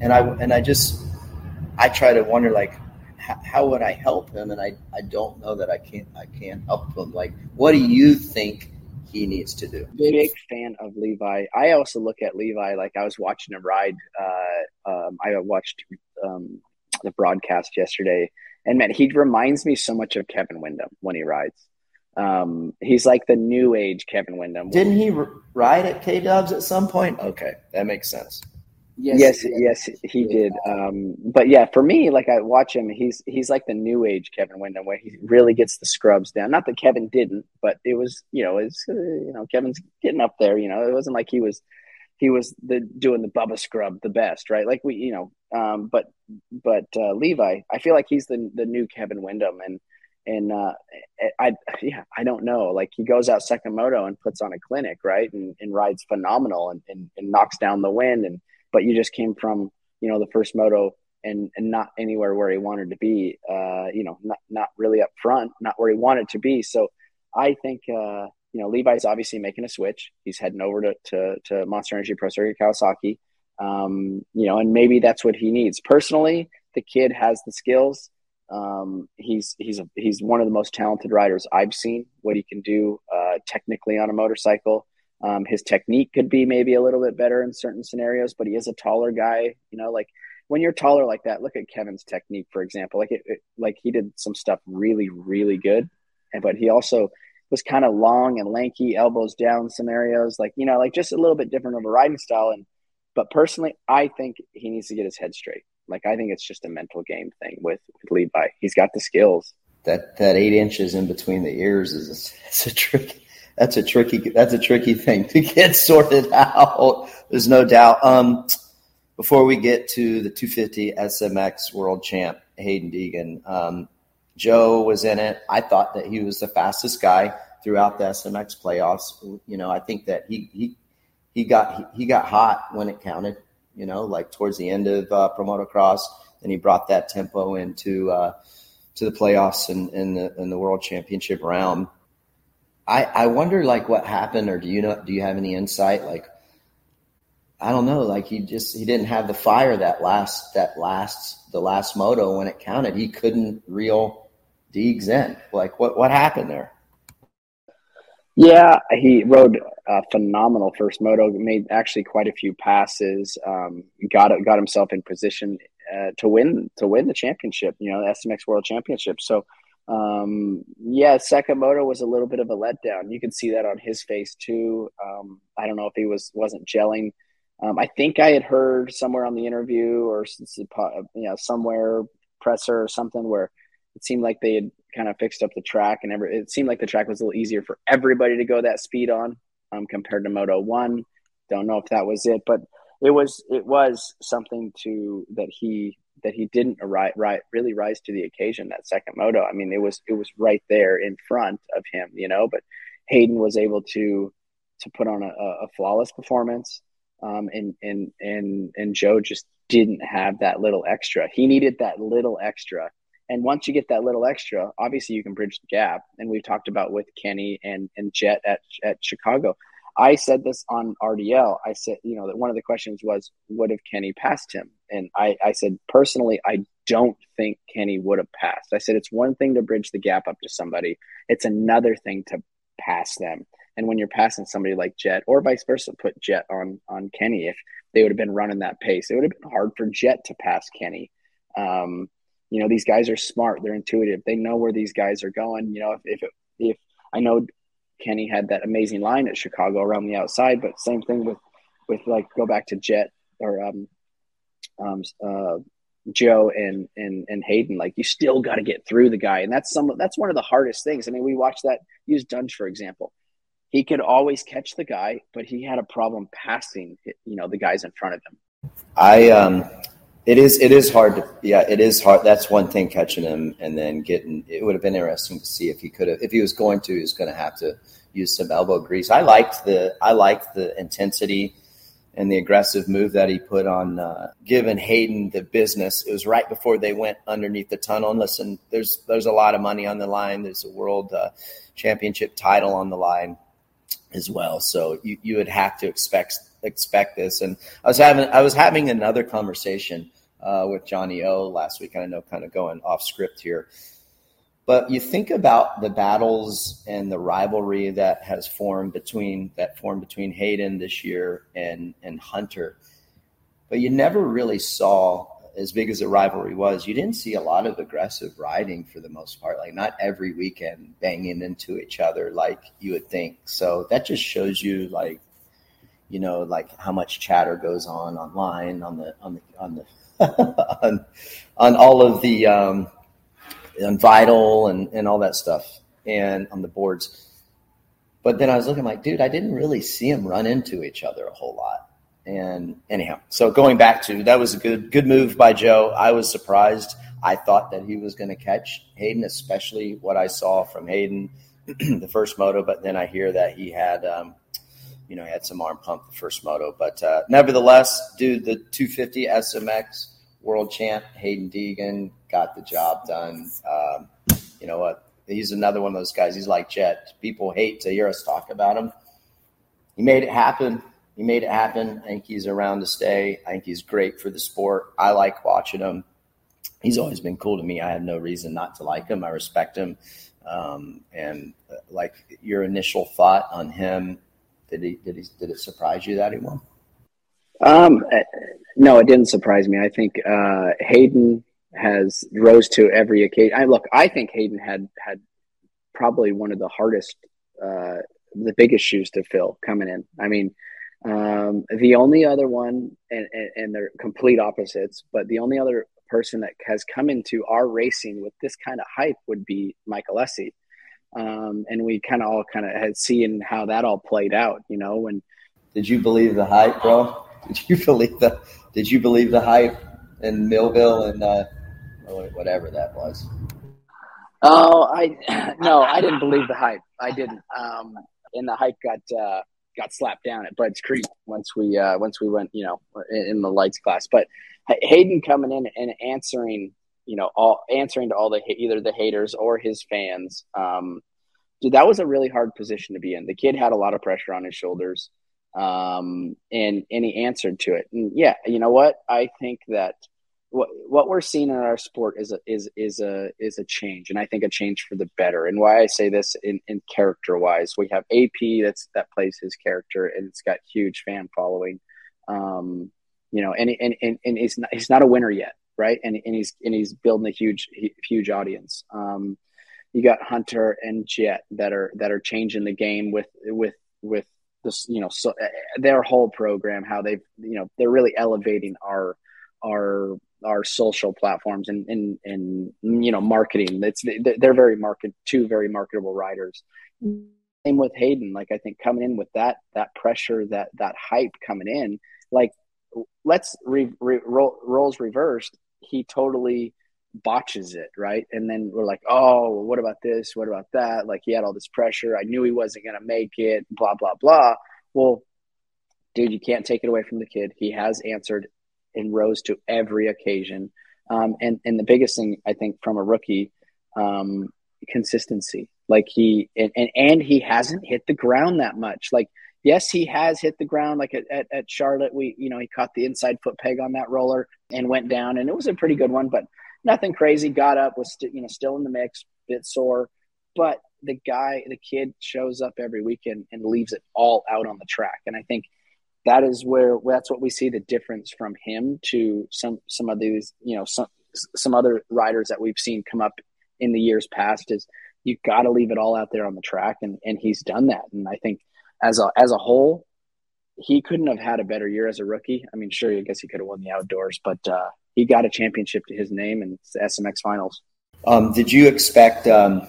And I and I just I try to wonder like how would I help him? And I, I don't know that I can't I can't help him. Like, what do you think he needs to do?
Big fan of Levi. I also look at Levi like I was watching him ride. Uh, um, I watched um, the broadcast yesterday, and man, he reminds me so much of Kevin Windham when he rides. Um, he's like the new age Kevin Windham.
Didn't he ride at K Dubs at some point? Okay, that makes sense.
Yes, yes, yes, he did. Um, but yeah, for me, like I watch him, he's he's like the new age Kevin Windham, where he really gets the scrubs down. Not that Kevin didn't, but it was you know it's uh, you know Kevin's getting up there. You know, it wasn't like he was he was the doing the Bubba scrub the best, right? Like we, you know, um, but but uh, Levi, I feel like he's the the new Kevin Windham, and and uh, I yeah I don't know. Like he goes out second moto and puts on a clinic, right, and, and rides phenomenal and, and, and knocks down the wind. And but you just came from you know the first moto and and not anywhere where he wanted to be uh you know not not really up front not where he wanted to be. So i think uh you know levi's obviously making a switch. He's heading over to to, to monster energy pro circuit kawasaki um you know and maybe that's what he needs personally the kid has the skills um he's he's a, he's one of the most talented riders i've seen what he can do uh technically on a motorcycle um, his technique could be maybe a little bit better in certain scenarios, but he is a taller guy. You know, like when you're taller like that, look at Kevin's technique, for example. Like it, it like he did some stuff really, really good, and but he also was kind of long and lanky, elbows down scenarios. Like you know, like just a little bit different of a riding style. And but personally, I think he needs to get his head straight. Like I think it's just a mental game thing with, with Levi. He's got the skills.
That that eight inches in between the ears is it's a tricky that's a tricky that's a tricky thing to get [LAUGHS] sorted out. There's no doubt. Um, before we get to the 250 SMX World Champ Haiden Deegan, um, Jo was in it. I thought that he was the fastest guy throughout the SMX playoffs. You know, I think that he he he got he, got hot when it counted. You know, like towards the end of uh, Promotocross, and he brought that tempo into uh, to the playoffs and in, in the in the World Championship round. I, I wonder like what happened or do you know do you have any insight like I don't know like he just he didn't have the fire that last that last the last moto when it counted he couldn't reel Deegs in like what what happened there
yeah he rode a phenomenal first moto made actually quite a few passes um, got got himself in position uh, to win to win the championship you know the SMX World Championship so um, yeah, Sakamoto was a little bit of a letdown. You can see that on his face too. Um, I don't know if he was wasn't gelling. Um, I think I had heard somewhere on the interview or you know somewhere presser or something where it seemed like they had kind of fixed up the track and every, it seemed like the track was a little easier for everybody to go that speed on um, compared to Moto One. Don't know if that was it, but it was it was something to that he that he didn't ri- ri- really rise to the occasion that second moto. I mean, it was it was right there in front of him, you know. But Haiden was able to to put on a, a flawless performance, um, and and and and Jo just didn't have that little extra. He needed that little extra. And once you get that little extra, obviously you can bridge the gap. And we've talked about with Kenny and and Jett at at Chicago. I said this on RDL. I said, you know, that one of the questions was, what if Kenny passed him? And I, I said, personally, I don't think Kenny would have passed. I said, it's one thing to bridge the gap up to somebody, it's another thing to pass them. And when you're passing somebody like Jett or vice versa, put Jett on on Kenny, if they would have been running that pace, it would have been hard for Jett to pass Kenny. Um, you know, these guys are smart, they're intuitive, they know where these guys are going. You know, if if, if I know Kenny had that amazing line at Chicago around the outside, but same thing with with like go back to Jett or um, um, uh, Jo and and and Haiden. Like you still got to get through the guy, and that's some that's one of the hardest things. I mean, we watched that. Use Dungey for example. He could always catch the guy, but he had a problem passing. You know, the guys in front of him.
I um, it is it is hard to yeah it is hard. That's one thing catching him and then getting. It would have been interesting to see if he could have if he was going to. He was going to have to use some elbow grease. I liked the I liked the intensity and the aggressive move that he put on uh, giving Haiden the business. It was right before they went underneath the tunnel. And listen, there's there's a lot of money on the line. There's a world uh, championship title on the line as well. So you, you would have to expect expect this. And I was having I was having another conversation uh, with Johnny O last week. I know, kind of going off script here. But you think about the battles and the rivalry that has formed between that formed between Haiden this year and and Hunter. But you never really saw as big as the rivalry was, you didn't see a lot of aggressive riding for the most part. Like not every weekend banging into each other like you would think. So that just shows you like, you know, like how much chatter goes on online on the on the on the [LAUGHS] on, on all of the um, on Vital and and all that stuff and on the boards. But then I was looking like, dude, I didn't really see them run into each other a whole lot. And anyhow, so going back to that was a good good move by Jo. I was surprised. I thought that he was going to catch Haiden, especially what I saw from Haiden [CLEARS THROAT] the first moto. But then I hear that he had, um, you know, he had some arm pump the first moto. But uh, nevertheless, dude, the 250 SMX world champ Haiden Deegan got the job done. Um, you know what? He's another one of those guys. He's like Jett. People hate to hear us talk about him. He made it happen he made it happen. I think he's around to stay. I think he's great for the sport. I like watching him. He's always been cool to me. I have no reason not to like him. I respect him. Um, and uh, like your initial thought on him, did he did he did it surprise you that he won?
Um, uh, no, it didn't surprise me. I think uh, Haiden has rose to every occasion. I look. I think Haiden had had probably one of the hardest, uh, the biggest shoes to fill coming in. I mean, um, the only other one, and, and, and, they're complete opposites, but the only other person that has come into our racing with this kind of hype would be Mike Alessi. Um, and we kind of all kind of had seen how that all played out, you know. When
did you believe the hype, bro? [LAUGHS] Did you believe the Did you believe the hype in Millville and uh, whatever that was?
Oh, I [CLEARS THROAT] no, I didn't believe the hype. I didn't. Um, and the hype got uh, got slapped down at Budds Creek once we uh, once we went you know in, in the lights class. But Haiden coming in and answering you know all answering to all the either the haters or his fans. Um, dude, that was a really hard position to be in. The kid had a lot of pressure on his shoulders, um, and and he answered to it. And yeah, you know what? I think that what what we're seeing in our sport is a is is a is a change, and I think a change for the better. And why I say this in, in character wise, we have AP that's that plays his character, and it's got huge fan following. Um, you know, and and and, and he's not he's not a winner yet, right? And and he's and he's building a huge huge audience. Um, you got Hunter and Jett that are that are changing the game with with with this you know so their whole program how they've you know they're really elevating our our our social platforms and and and you know marketing. It's they're very market two very marketable riders. Same with Haiden. Like I think coming in with that that pressure that that hype coming in. Like let's re, re, roles reversed. He totally botches it right and then we're like oh what about this what about that like he had all this pressure i knew he wasn't going to make it blah blah blah well dude you can't take it away from the kid he has answered and rose to every occasion. Um, and and the biggest thing I think from a rookie, um, consistency. Like he and, and and he hasn't hit the ground that much. Like yes, he has hit the ground. Like at, at, at Charlotte, we you know he caught the inside foot peg on that roller and went down, and it was a pretty good one, but nothing crazy. Got up, was st- you know still in the mix, bit sore, but the guy, the kid shows up every weekend and leaves it all out on the track. And I think that is where that's what we see the difference from him to some some of these you know some some other riders that we've seen come up in the years past is you've got to leave it all out there on the track and and he's done that and I think as a as a whole he couldn't have had a better year as a rookie. I mean, sure, I guess he could have won the outdoors, but uh, he got a championship to his name and the SMX finals.
Um, did you expect um,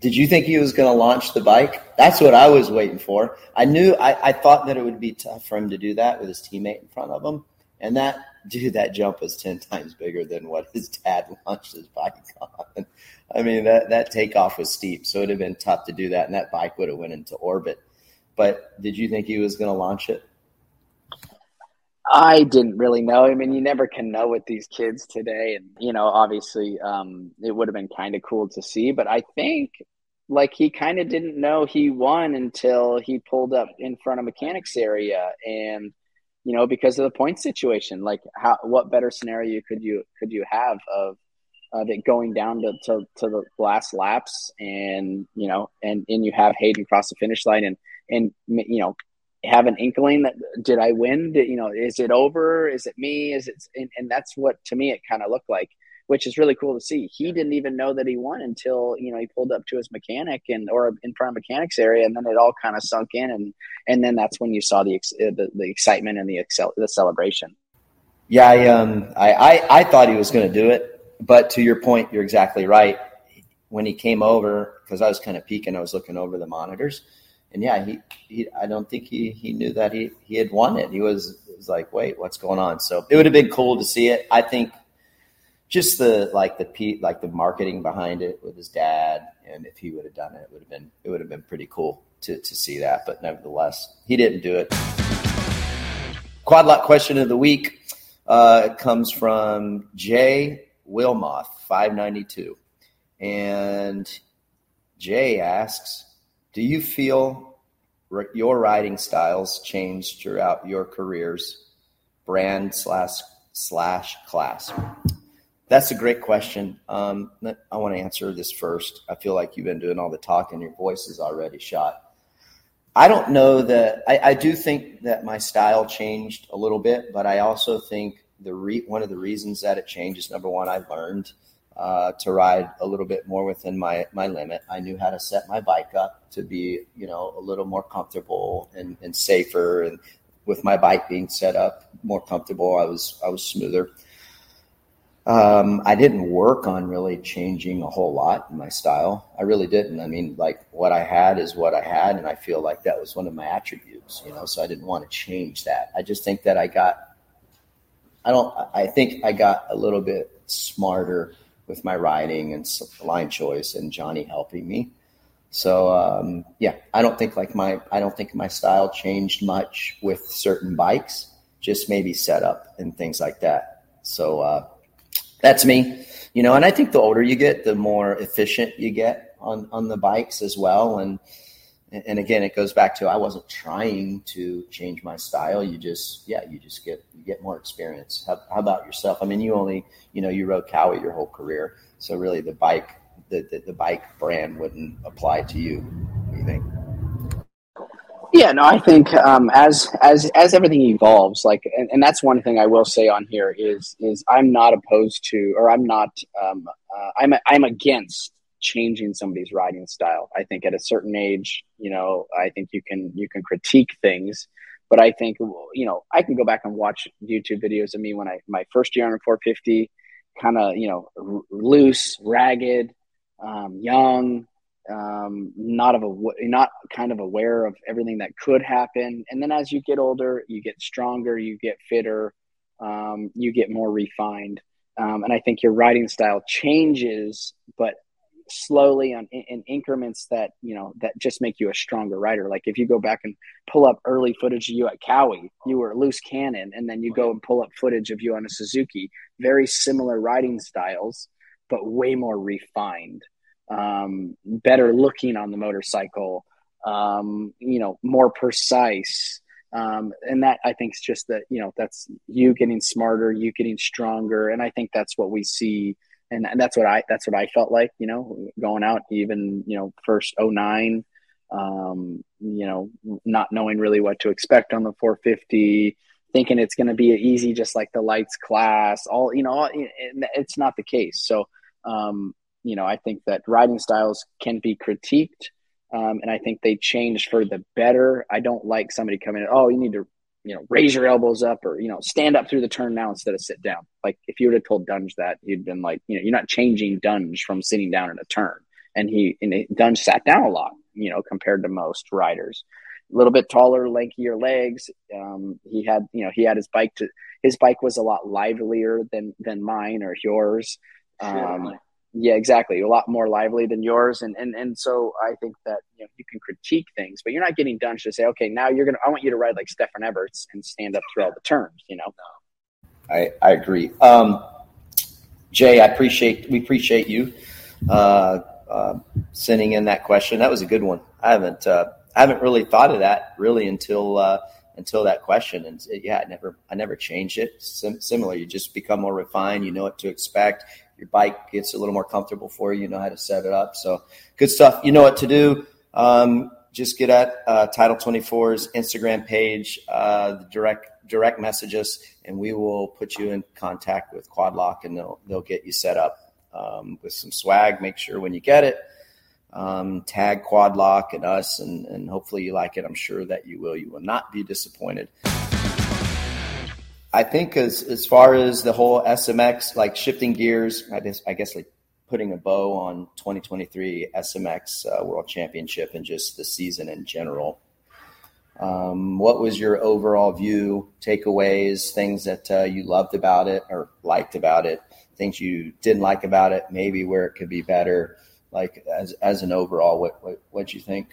did you think he was going to launch the bike? That's what I was waiting for. I knew, I, I thought that it would be tough for him to do that with his teammate in front of him. And that, dude, that jump was 10 times bigger than what his dad [LAUGHS] launched his bike on. I mean, that, that takeoff was steep, so it would have been tough to do that, and that bike would have went into orbit. But did you think he was going to launch it?
I didn't really know. I mean, you never can know with these kids today. And, you know, obviously, um, it would have been kind of cool to see. But I think, like, he kind of didn't know he won until he pulled up in front of mechanics area. And, you know, because of the point situation. Like, how what better scenario could you could you have of of it going down to, to, to the last laps, and you know, and and you have Haiden cross the finish line, and and you know, have an inkling that did I win? Did, you know, is it over? Is it me? Is it? And, and that's what to me it kind of looked like which is really cool to see. He didn't even know that he won until you know he pulled up to his mechanic and or in front of mechanics area, and then it all kind of sunk in, and and then that's when you saw the uh, the, the excitement and the excel, the celebration.
Yeah, I um I I, I thought he was going to do it, but to your point, you're exactly right. When he came over, because I was kind of peeking, I was looking over the monitors, and yeah, he, he I don't think he he knew that he he had won it. He was was like, wait, what's going on? So it would have been cool to see it. I think just the like the like the marketing behind it with his dad, and if he would have done it, it would have been it would have been pretty cool to to see that. But nevertheless, he didn't do it. Quad question of the week uh, comes from Jay Wilmoth, five ninety two, and Jay asks, "Do you feel your riding styles changed throughout your careers, brand slash slash class?" That's a great question. Um, I want to answer this first. I feel like you've been doing all the talking. Your voice is already shot. I don't know that I, I, do think that my style changed a little bit, but I also think the re, one of the reasons that it changed is number one, I learned uh, to ride a little bit more within my my limit. I knew how to set my bike up to be you know a little more comfortable and, and safer, and with my bike being set up more comfortable, I was I was smoother. Um, I didn't work on really changing a whole lot in my style. I really didn't. I mean, like what I had is what I had, and I feel like that was one of my attributes, you know. So I didn't want to change that. I just think that I got. I don't. I think I got a little bit smarter with my riding and line choice, and Johnny helping me. So um, yeah, I don't think like my I don't think my style changed much with certain bikes, just maybe setup and things like that. So. Uh, that's me. You know, and I think the older you get, the more efficient you get on on the bikes as well. And and again, it goes back to I wasn't trying to change my style. You just, yeah, you just get you get more experience. How, how about yourself? I mean, you only, you know, you rode Kawi your whole career, so really the bike, the, the, the bike brand wouldn't apply to you. You think?
Yeah, no, I think um, as as as everything evolves, like, and, and, that's one thing I will say on here is is I'm not opposed to, or I'm not, um, uh, I'm I'm against changing somebody's riding style. I think at a certain age, you know, I think you can you can critique things, but I think you know I can go back and watch YouTube videos of me when I my first year on a 450, kind of you know r- loose, ragged, um, young um, not of a not kind of aware of everything that could happen. And then as you get older, you get stronger, you get fitter, um, you get more refined. Um, and I think your writing style changes, but slowly on in, in, increments that you know that just make you a stronger writer. Like if you go back and pull up early footage of you at Kawi, you were a loose cannon, and then you go and pull up footage of you on a Suzuki. Very similar riding styles, but way more refined um, better looking on the motorcycle, um, you know, more precise. Um, and that I think is just that, you know, that's you getting smarter, you getting stronger. And I think that's what we see. And, that's what I, that's what I felt like, you know, going out even, you know, first 09, um, you know, not knowing really what to expect on the 450, thinking it's going to be easy, just like the lights class, all, you know, it's not the case. So, um, you know, I think that riding styles can be critiqued, um, and I think they change for the better. I don't like somebody coming in, oh, you need to, you know, raise your elbows up or you know, stand up through the turn now instead of sit down. Like if you would have told Dungey that, you'd been like, you know, you're not changing Dungey from sitting down in a turn, and he and Dungey sat down a lot, you know, compared to most riders. A little bit taller, lankier legs. Um, he had, you know, he had his bike to his bike was a lot livelier than than mine or yours. Um, yeah, exactly. A lot more lively than yours, and and and so I think that you know you can critique things, but you're not getting done to say, okay, now you're gonna. I want you to ride like Stefan Everts and stand up through all the turns. You know.
I I agree. Um, Jay, I appreciate we appreciate you uh, uh, sending in that question. That was a good one. I haven't uh, I haven't really thought of that really until uh, until that question. And yeah, I never, I never changed it. Sim- similar, you just become more refined. You know what to expect. Your bike gets a little more comfortable for you. You know how to set it up. So good stuff. You know what to do. Um, just get at uh, Title 24's Instagram page, uh, direct direct message us, and we will put you in contact with Quadlock, and they'll they'll get you set up um, with some swag. Make sure when you get it, um, tag Quadlock and us, and, and hopefully you like it. I'm sure that you will. You will not be disappointed. I think as as far as the whole SMX, like shifting gears, I guess I guess like putting a bow on 2023 SMX uh, World Championship and just the season in general. Um, what was your overall view, takeaways, things that uh, you loved about it or liked about it, things you didn't like about it, maybe where it could be better? Like as as an overall, what what what you think?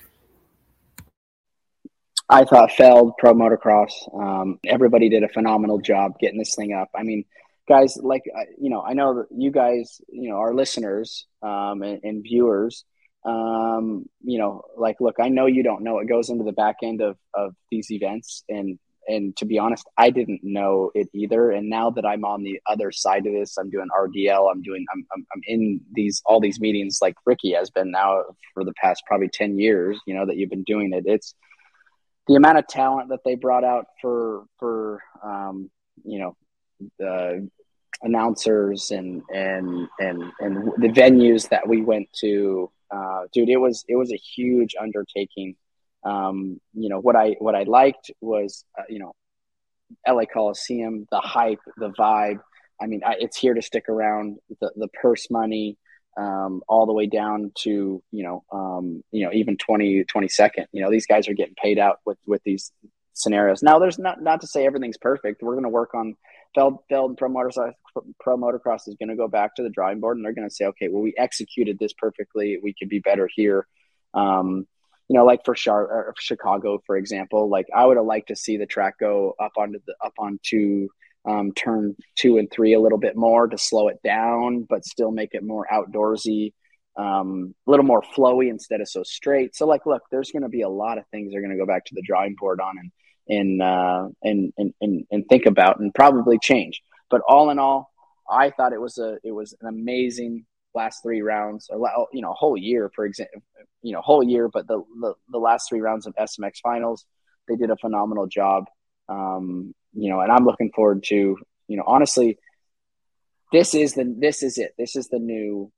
I thought Feld Pro Motocross. Um, everybody did a phenomenal job getting this thing up. I mean, guys, like you know, I know that you guys, you know, our listeners um, and, and, viewers, um, you know, like, look, I know you don't know what goes into the back end of of these events, and and to be honest, I didn't know it either. And now that I'm on the other side of this, I'm doing RDL. I'm doing. I'm, I'm, I'm in these all these meetings like Ricky has been now for the past probably ten years. You know that you've been doing it. It's the amount of talent that they brought out for for um, you know the announcers and and and and the venues that we went to uh, dude it was it was a huge undertaking. Um, you know what i what i liked was uh, you know la coliseum the hype the vibe. I mean I, it's here to stick around. The the purse money um, all the way down to you know um, you know even 20 22nd you know these guys are getting paid out with with these scenarios now there's not not to say everything's perfect we're going to work on Feld, Feld Pro Motocross, Pro Motocross is going to go back to the drawing board and they're going to say, okay, well, we executed this perfectly. We could be better here. Um, you know, like for Char- Chicago, for example, like I would have liked to see the track go up onto the up onto um, turn two and three a little bit more to slow it down, but still make it more outdoorsy, um, a little more flowy instead of so straight. So, like, look, there's going to be a lot of things they're going to go back to the drawing board on, and and, uh, and, and, and, and think about and probably change. But all in all, I thought it was a, it was an amazing last three rounds or, you know, whole year, for example, you know, whole year, but the, the, the last three rounds of SMX finals, they did a phenomenal job. Um, you know, and I'm looking forward to, you know, honestly, this is the, this is it. This is the new,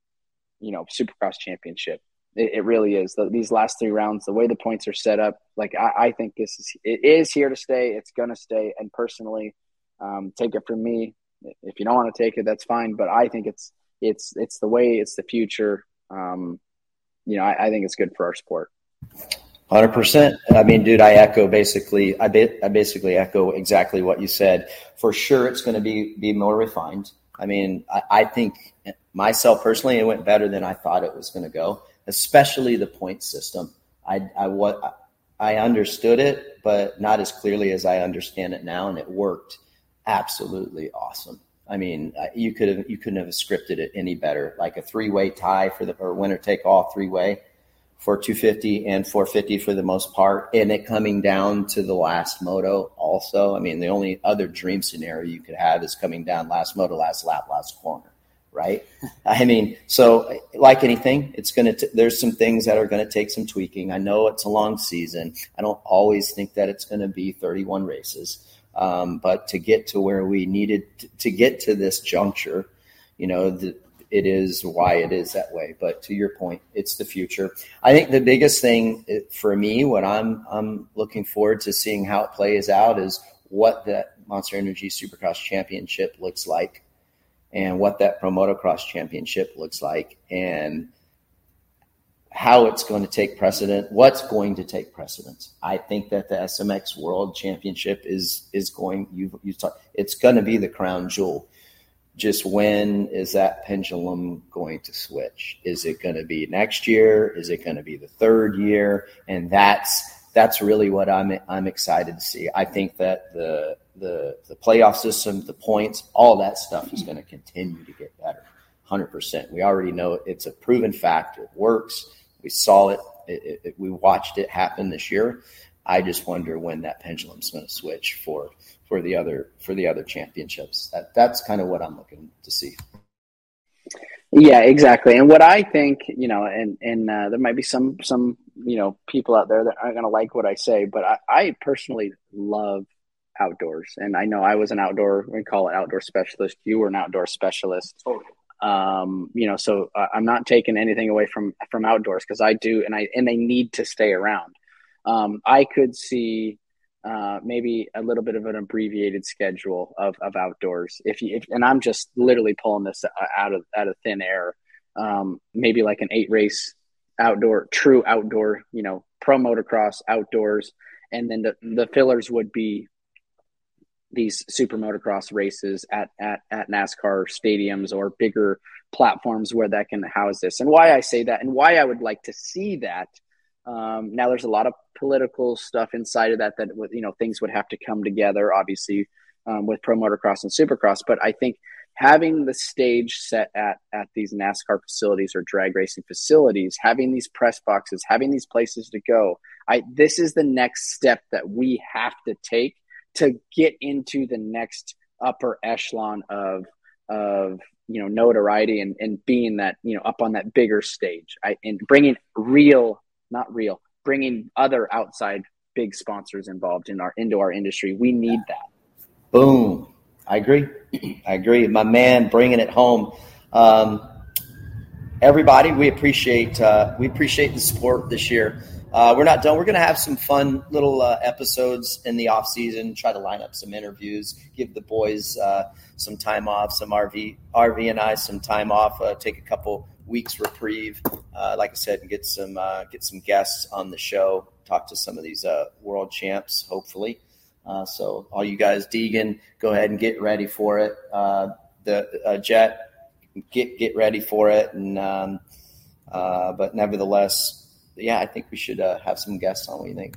you know, supercross championship. It, it really is. The, these last three rounds, the way the points are set up, like I, I think this is it is here to stay. It's going to stay. And personally, um, take it from me. If you don't want to take it, that's fine. But I think it's it's it's the way. It's the future. Um, you know, I, I think it's good for our sport.
Hundred percent. I mean, dude, I echo basically. I, ba- I basically echo exactly what you said. For sure, it's going to be be more refined. I mean, I, I think myself personally, it went better than I thought it was going to go especially the point system. I, I, what, I understood it, but not as clearly as I understand it now, and it worked absolutely awesome. I mean, uh, you could have you couldn't have scripted it any better. Like a three way tie for the or winner take all three way for 250 and 450 for the most part, and it coming down to the last moto. Also, I mean, the only other dream scenario you could have is coming down last moto, last lap, last corner right? [LAUGHS] I mean, so like anything, it's going to, there's some things that are going to take some tweaking. I know it's a long season. I don't always think that it's going to be 31 races. Um, but to get to where we needed to, to get to this juncture, you know, the, it is why it is that way. But to your point, it's the future. I think the biggest thing eh, for me, what I'm I'm looking forward to seeing how it plays out is what that Monster Energy Supercross Championship looks like and what that Pro Motocross Championship looks like and how it's going to take precedent, what's going to take precedence. I think that the SMX World Championship is is going you you talk, it's going to be the crown jewel. Just when is that pendulum going to switch? Is it going to be next year? Is it going to be the third year? And that's that's really what I'm I'm excited to see. I think that the the the playoff system, the points, all that stuff is going to continue to get better. 100%. We already know it's a proven fact. It works. We saw it. It, it, it. We watched it happen this year. I just wonder when that pendulum's going to switch for for the other for the other championships. That that's kind of what I'm looking to see.
Yeah, exactly. And what I think, you know, and and uh, there might be some some you know people out there that aren't going to like what I say, but I, I personally love outdoors, and I know I was an outdoor we call it outdoor specialist. You were an outdoor specialist. Um, you know, so uh, I'm not taking anything away from from outdoors because I do, and I and they need to stay around. Um, I could see uh, maybe a little bit of an abbreviated schedule of, of outdoors. If you, if, and I'm just literally pulling this out of out of thin air. Um, maybe like an eight race outdoor, true outdoor, you know, pro motocross outdoors, and then the the fillers would be these super motocross races at at at NASCAR stadiums or bigger platforms where that can house this. And why I say that, and why I would like to see that um, now there's a lot of political stuff inside of that that you know things would have to come together, obviously, um, with pro motocross and supercross. But I think having the stage set at at these NASCAR facilities or drag racing facilities, having these press boxes, having these places to go, I this is the next step that we have to take to get into the next upper echelon of of you know notoriety and, and being that you know up on that bigger stage I, and bringing real not real. Bringing other outside big sponsors involved in our into our industry. We need that.
Boom. I agree. [CLEARS THROAT] I agree. My man, bringing it home. Um, everybody, we appreciate uh, we appreciate the support this year. Uh, we're not done. We're going to have some fun little uh, episodes in the off season. Try to line up some interviews. Give the boys uh, some time off. Some RV RV and I some time off. Uh, take a couple weeks reprieve. Uh, like I said, and get some uh, get some guests on the show. Talk to some of these uh, world champs, hopefully. So all you guys, Deegan, go ahead and get ready for it. The Jett, get get ready for it. And um, but nevertheless, yeah, I think we should have some guests on. What do you think?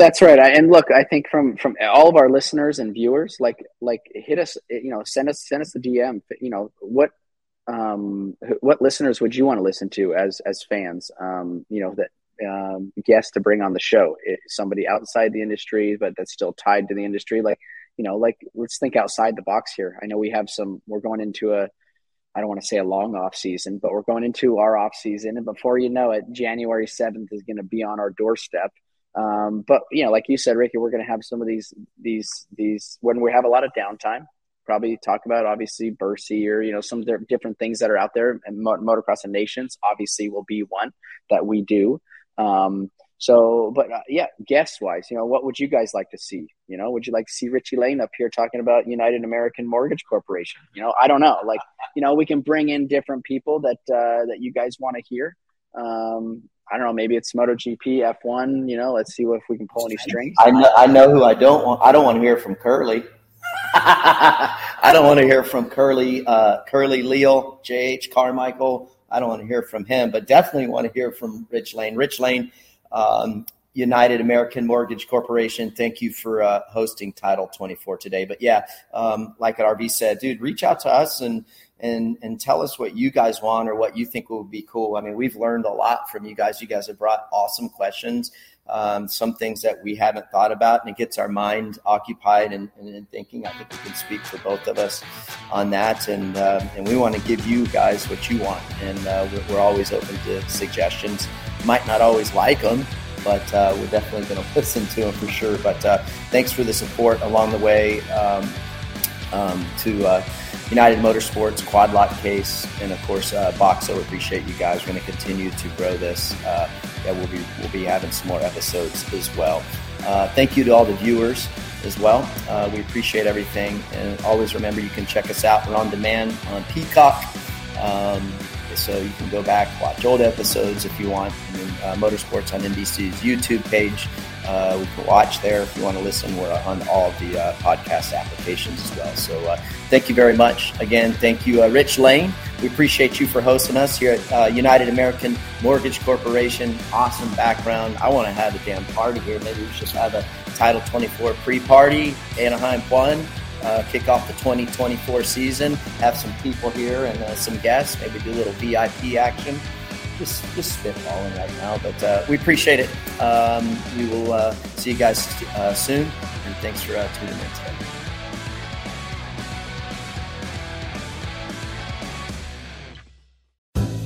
That's right. I, and look, I think from from all of our listeners and viewers, like like hit us, you know, send us send us the DM. You know, what um, what listeners would you want to listen to as as fans? Um, you know that um, guests to bring on the show. It, somebody outside the industry, but that's still tied to the industry. Like you know, like let's think outside the box here. I know we have some. We're going into a. I don't want to say a long off season, but we're going into our off season, and before you know it, January seventh is going to be on our doorstep. Um, but you know, like you said, Ricky, we're going to have some of these these these when we have a lot of downtime probably talk about obviously Bercy or you know some different things that are out there and motocross and nations obviously will be one that we do um, so but uh, yeah guest wise you know what would you guys like to see you know would you like to see richie lane up here talking about united american mortgage corporation you know i don't know like you know we can bring in different people that uh, that you guys want to hear um, I don't know. Maybe it's MotoGP F1. You know, let's see if we can pull any strings.
I know. I know who I don't want. I don't want to hear from Curly. [LAUGHS] I don't want to hear from Curly, uh, Curly Leal, J.H. Carmichael. I don't want to hear from him, but definitely want to hear from Rich Lane. Rich Lane, um, United American Mortgage Corporation. Thank you for uh, hosting Title 24 today. But yeah, um, like RV said, dude, reach out to us and and and tell us what you guys want or what you think would be cool. I mean, we've learned a lot from you guys. You guys have brought awesome questions um, some things that we haven't thought about, and it gets our mind occupied and, and, and thinking. I think we can speak for both of us on that, and uh, and we want to give you guys what you want, and uh, we're, we're, always open to suggestions. Might not always like them, but uh, we're definitely going [LAUGHS] to listen to them for sure. But uh, thanks for the support along the way um, um, to. United Motorsports, Quad Lock Case, and of course uh, Boxo. Appreciate you guys. We're going to continue to grow this. Uh, yeah, we'll be we'll be having some more episodes as well. Uh, thank you to all the viewers as well. Uh, we appreciate everything, and always remember you can check us out. We're on demand on Peacock. Um, so you can go back, watch old episodes if you want. And then, uh, Motorsports on NBC's YouTube page. Uh, we can watch there if you want to listen. We're on all the uh, podcast applications as well. So uh, thank you very much. Again, thank you, uh, Rich Lane. We appreciate you for hosting us here at uh, United American Mortgage Corporation. Awesome background. I want to have a damn party here. Maybe we should just have a Title 24 pre-party, Anaheim 1 uh, kick off the 2024 season. Have some people here and some guests. Maybe do a little VIP action. Just just spitballing right now, but uh, we appreciate it. Um, we will uh, see you guys uh, soon, and thanks for uh, tuning in today.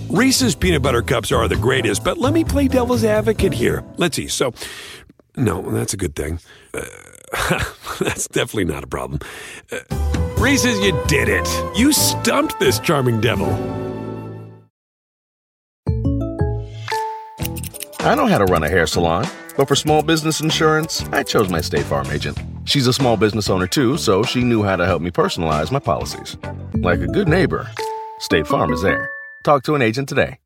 Reese's peanut butter cups are the greatest, but let me play devil's advocate here. Let's see. So, no, that's a good thing. Uh, [LAUGHS] that's definitely not a problem. Uh, Reese's, you did it. You stumped this charming devil.
I know how to run a hair salon, but for small business insurance, I chose my State Farm agent. She's a small business owner too, so she knew how to help me personalize my policies. Like a good neighbor, State Farm is there. Talk to an agent today.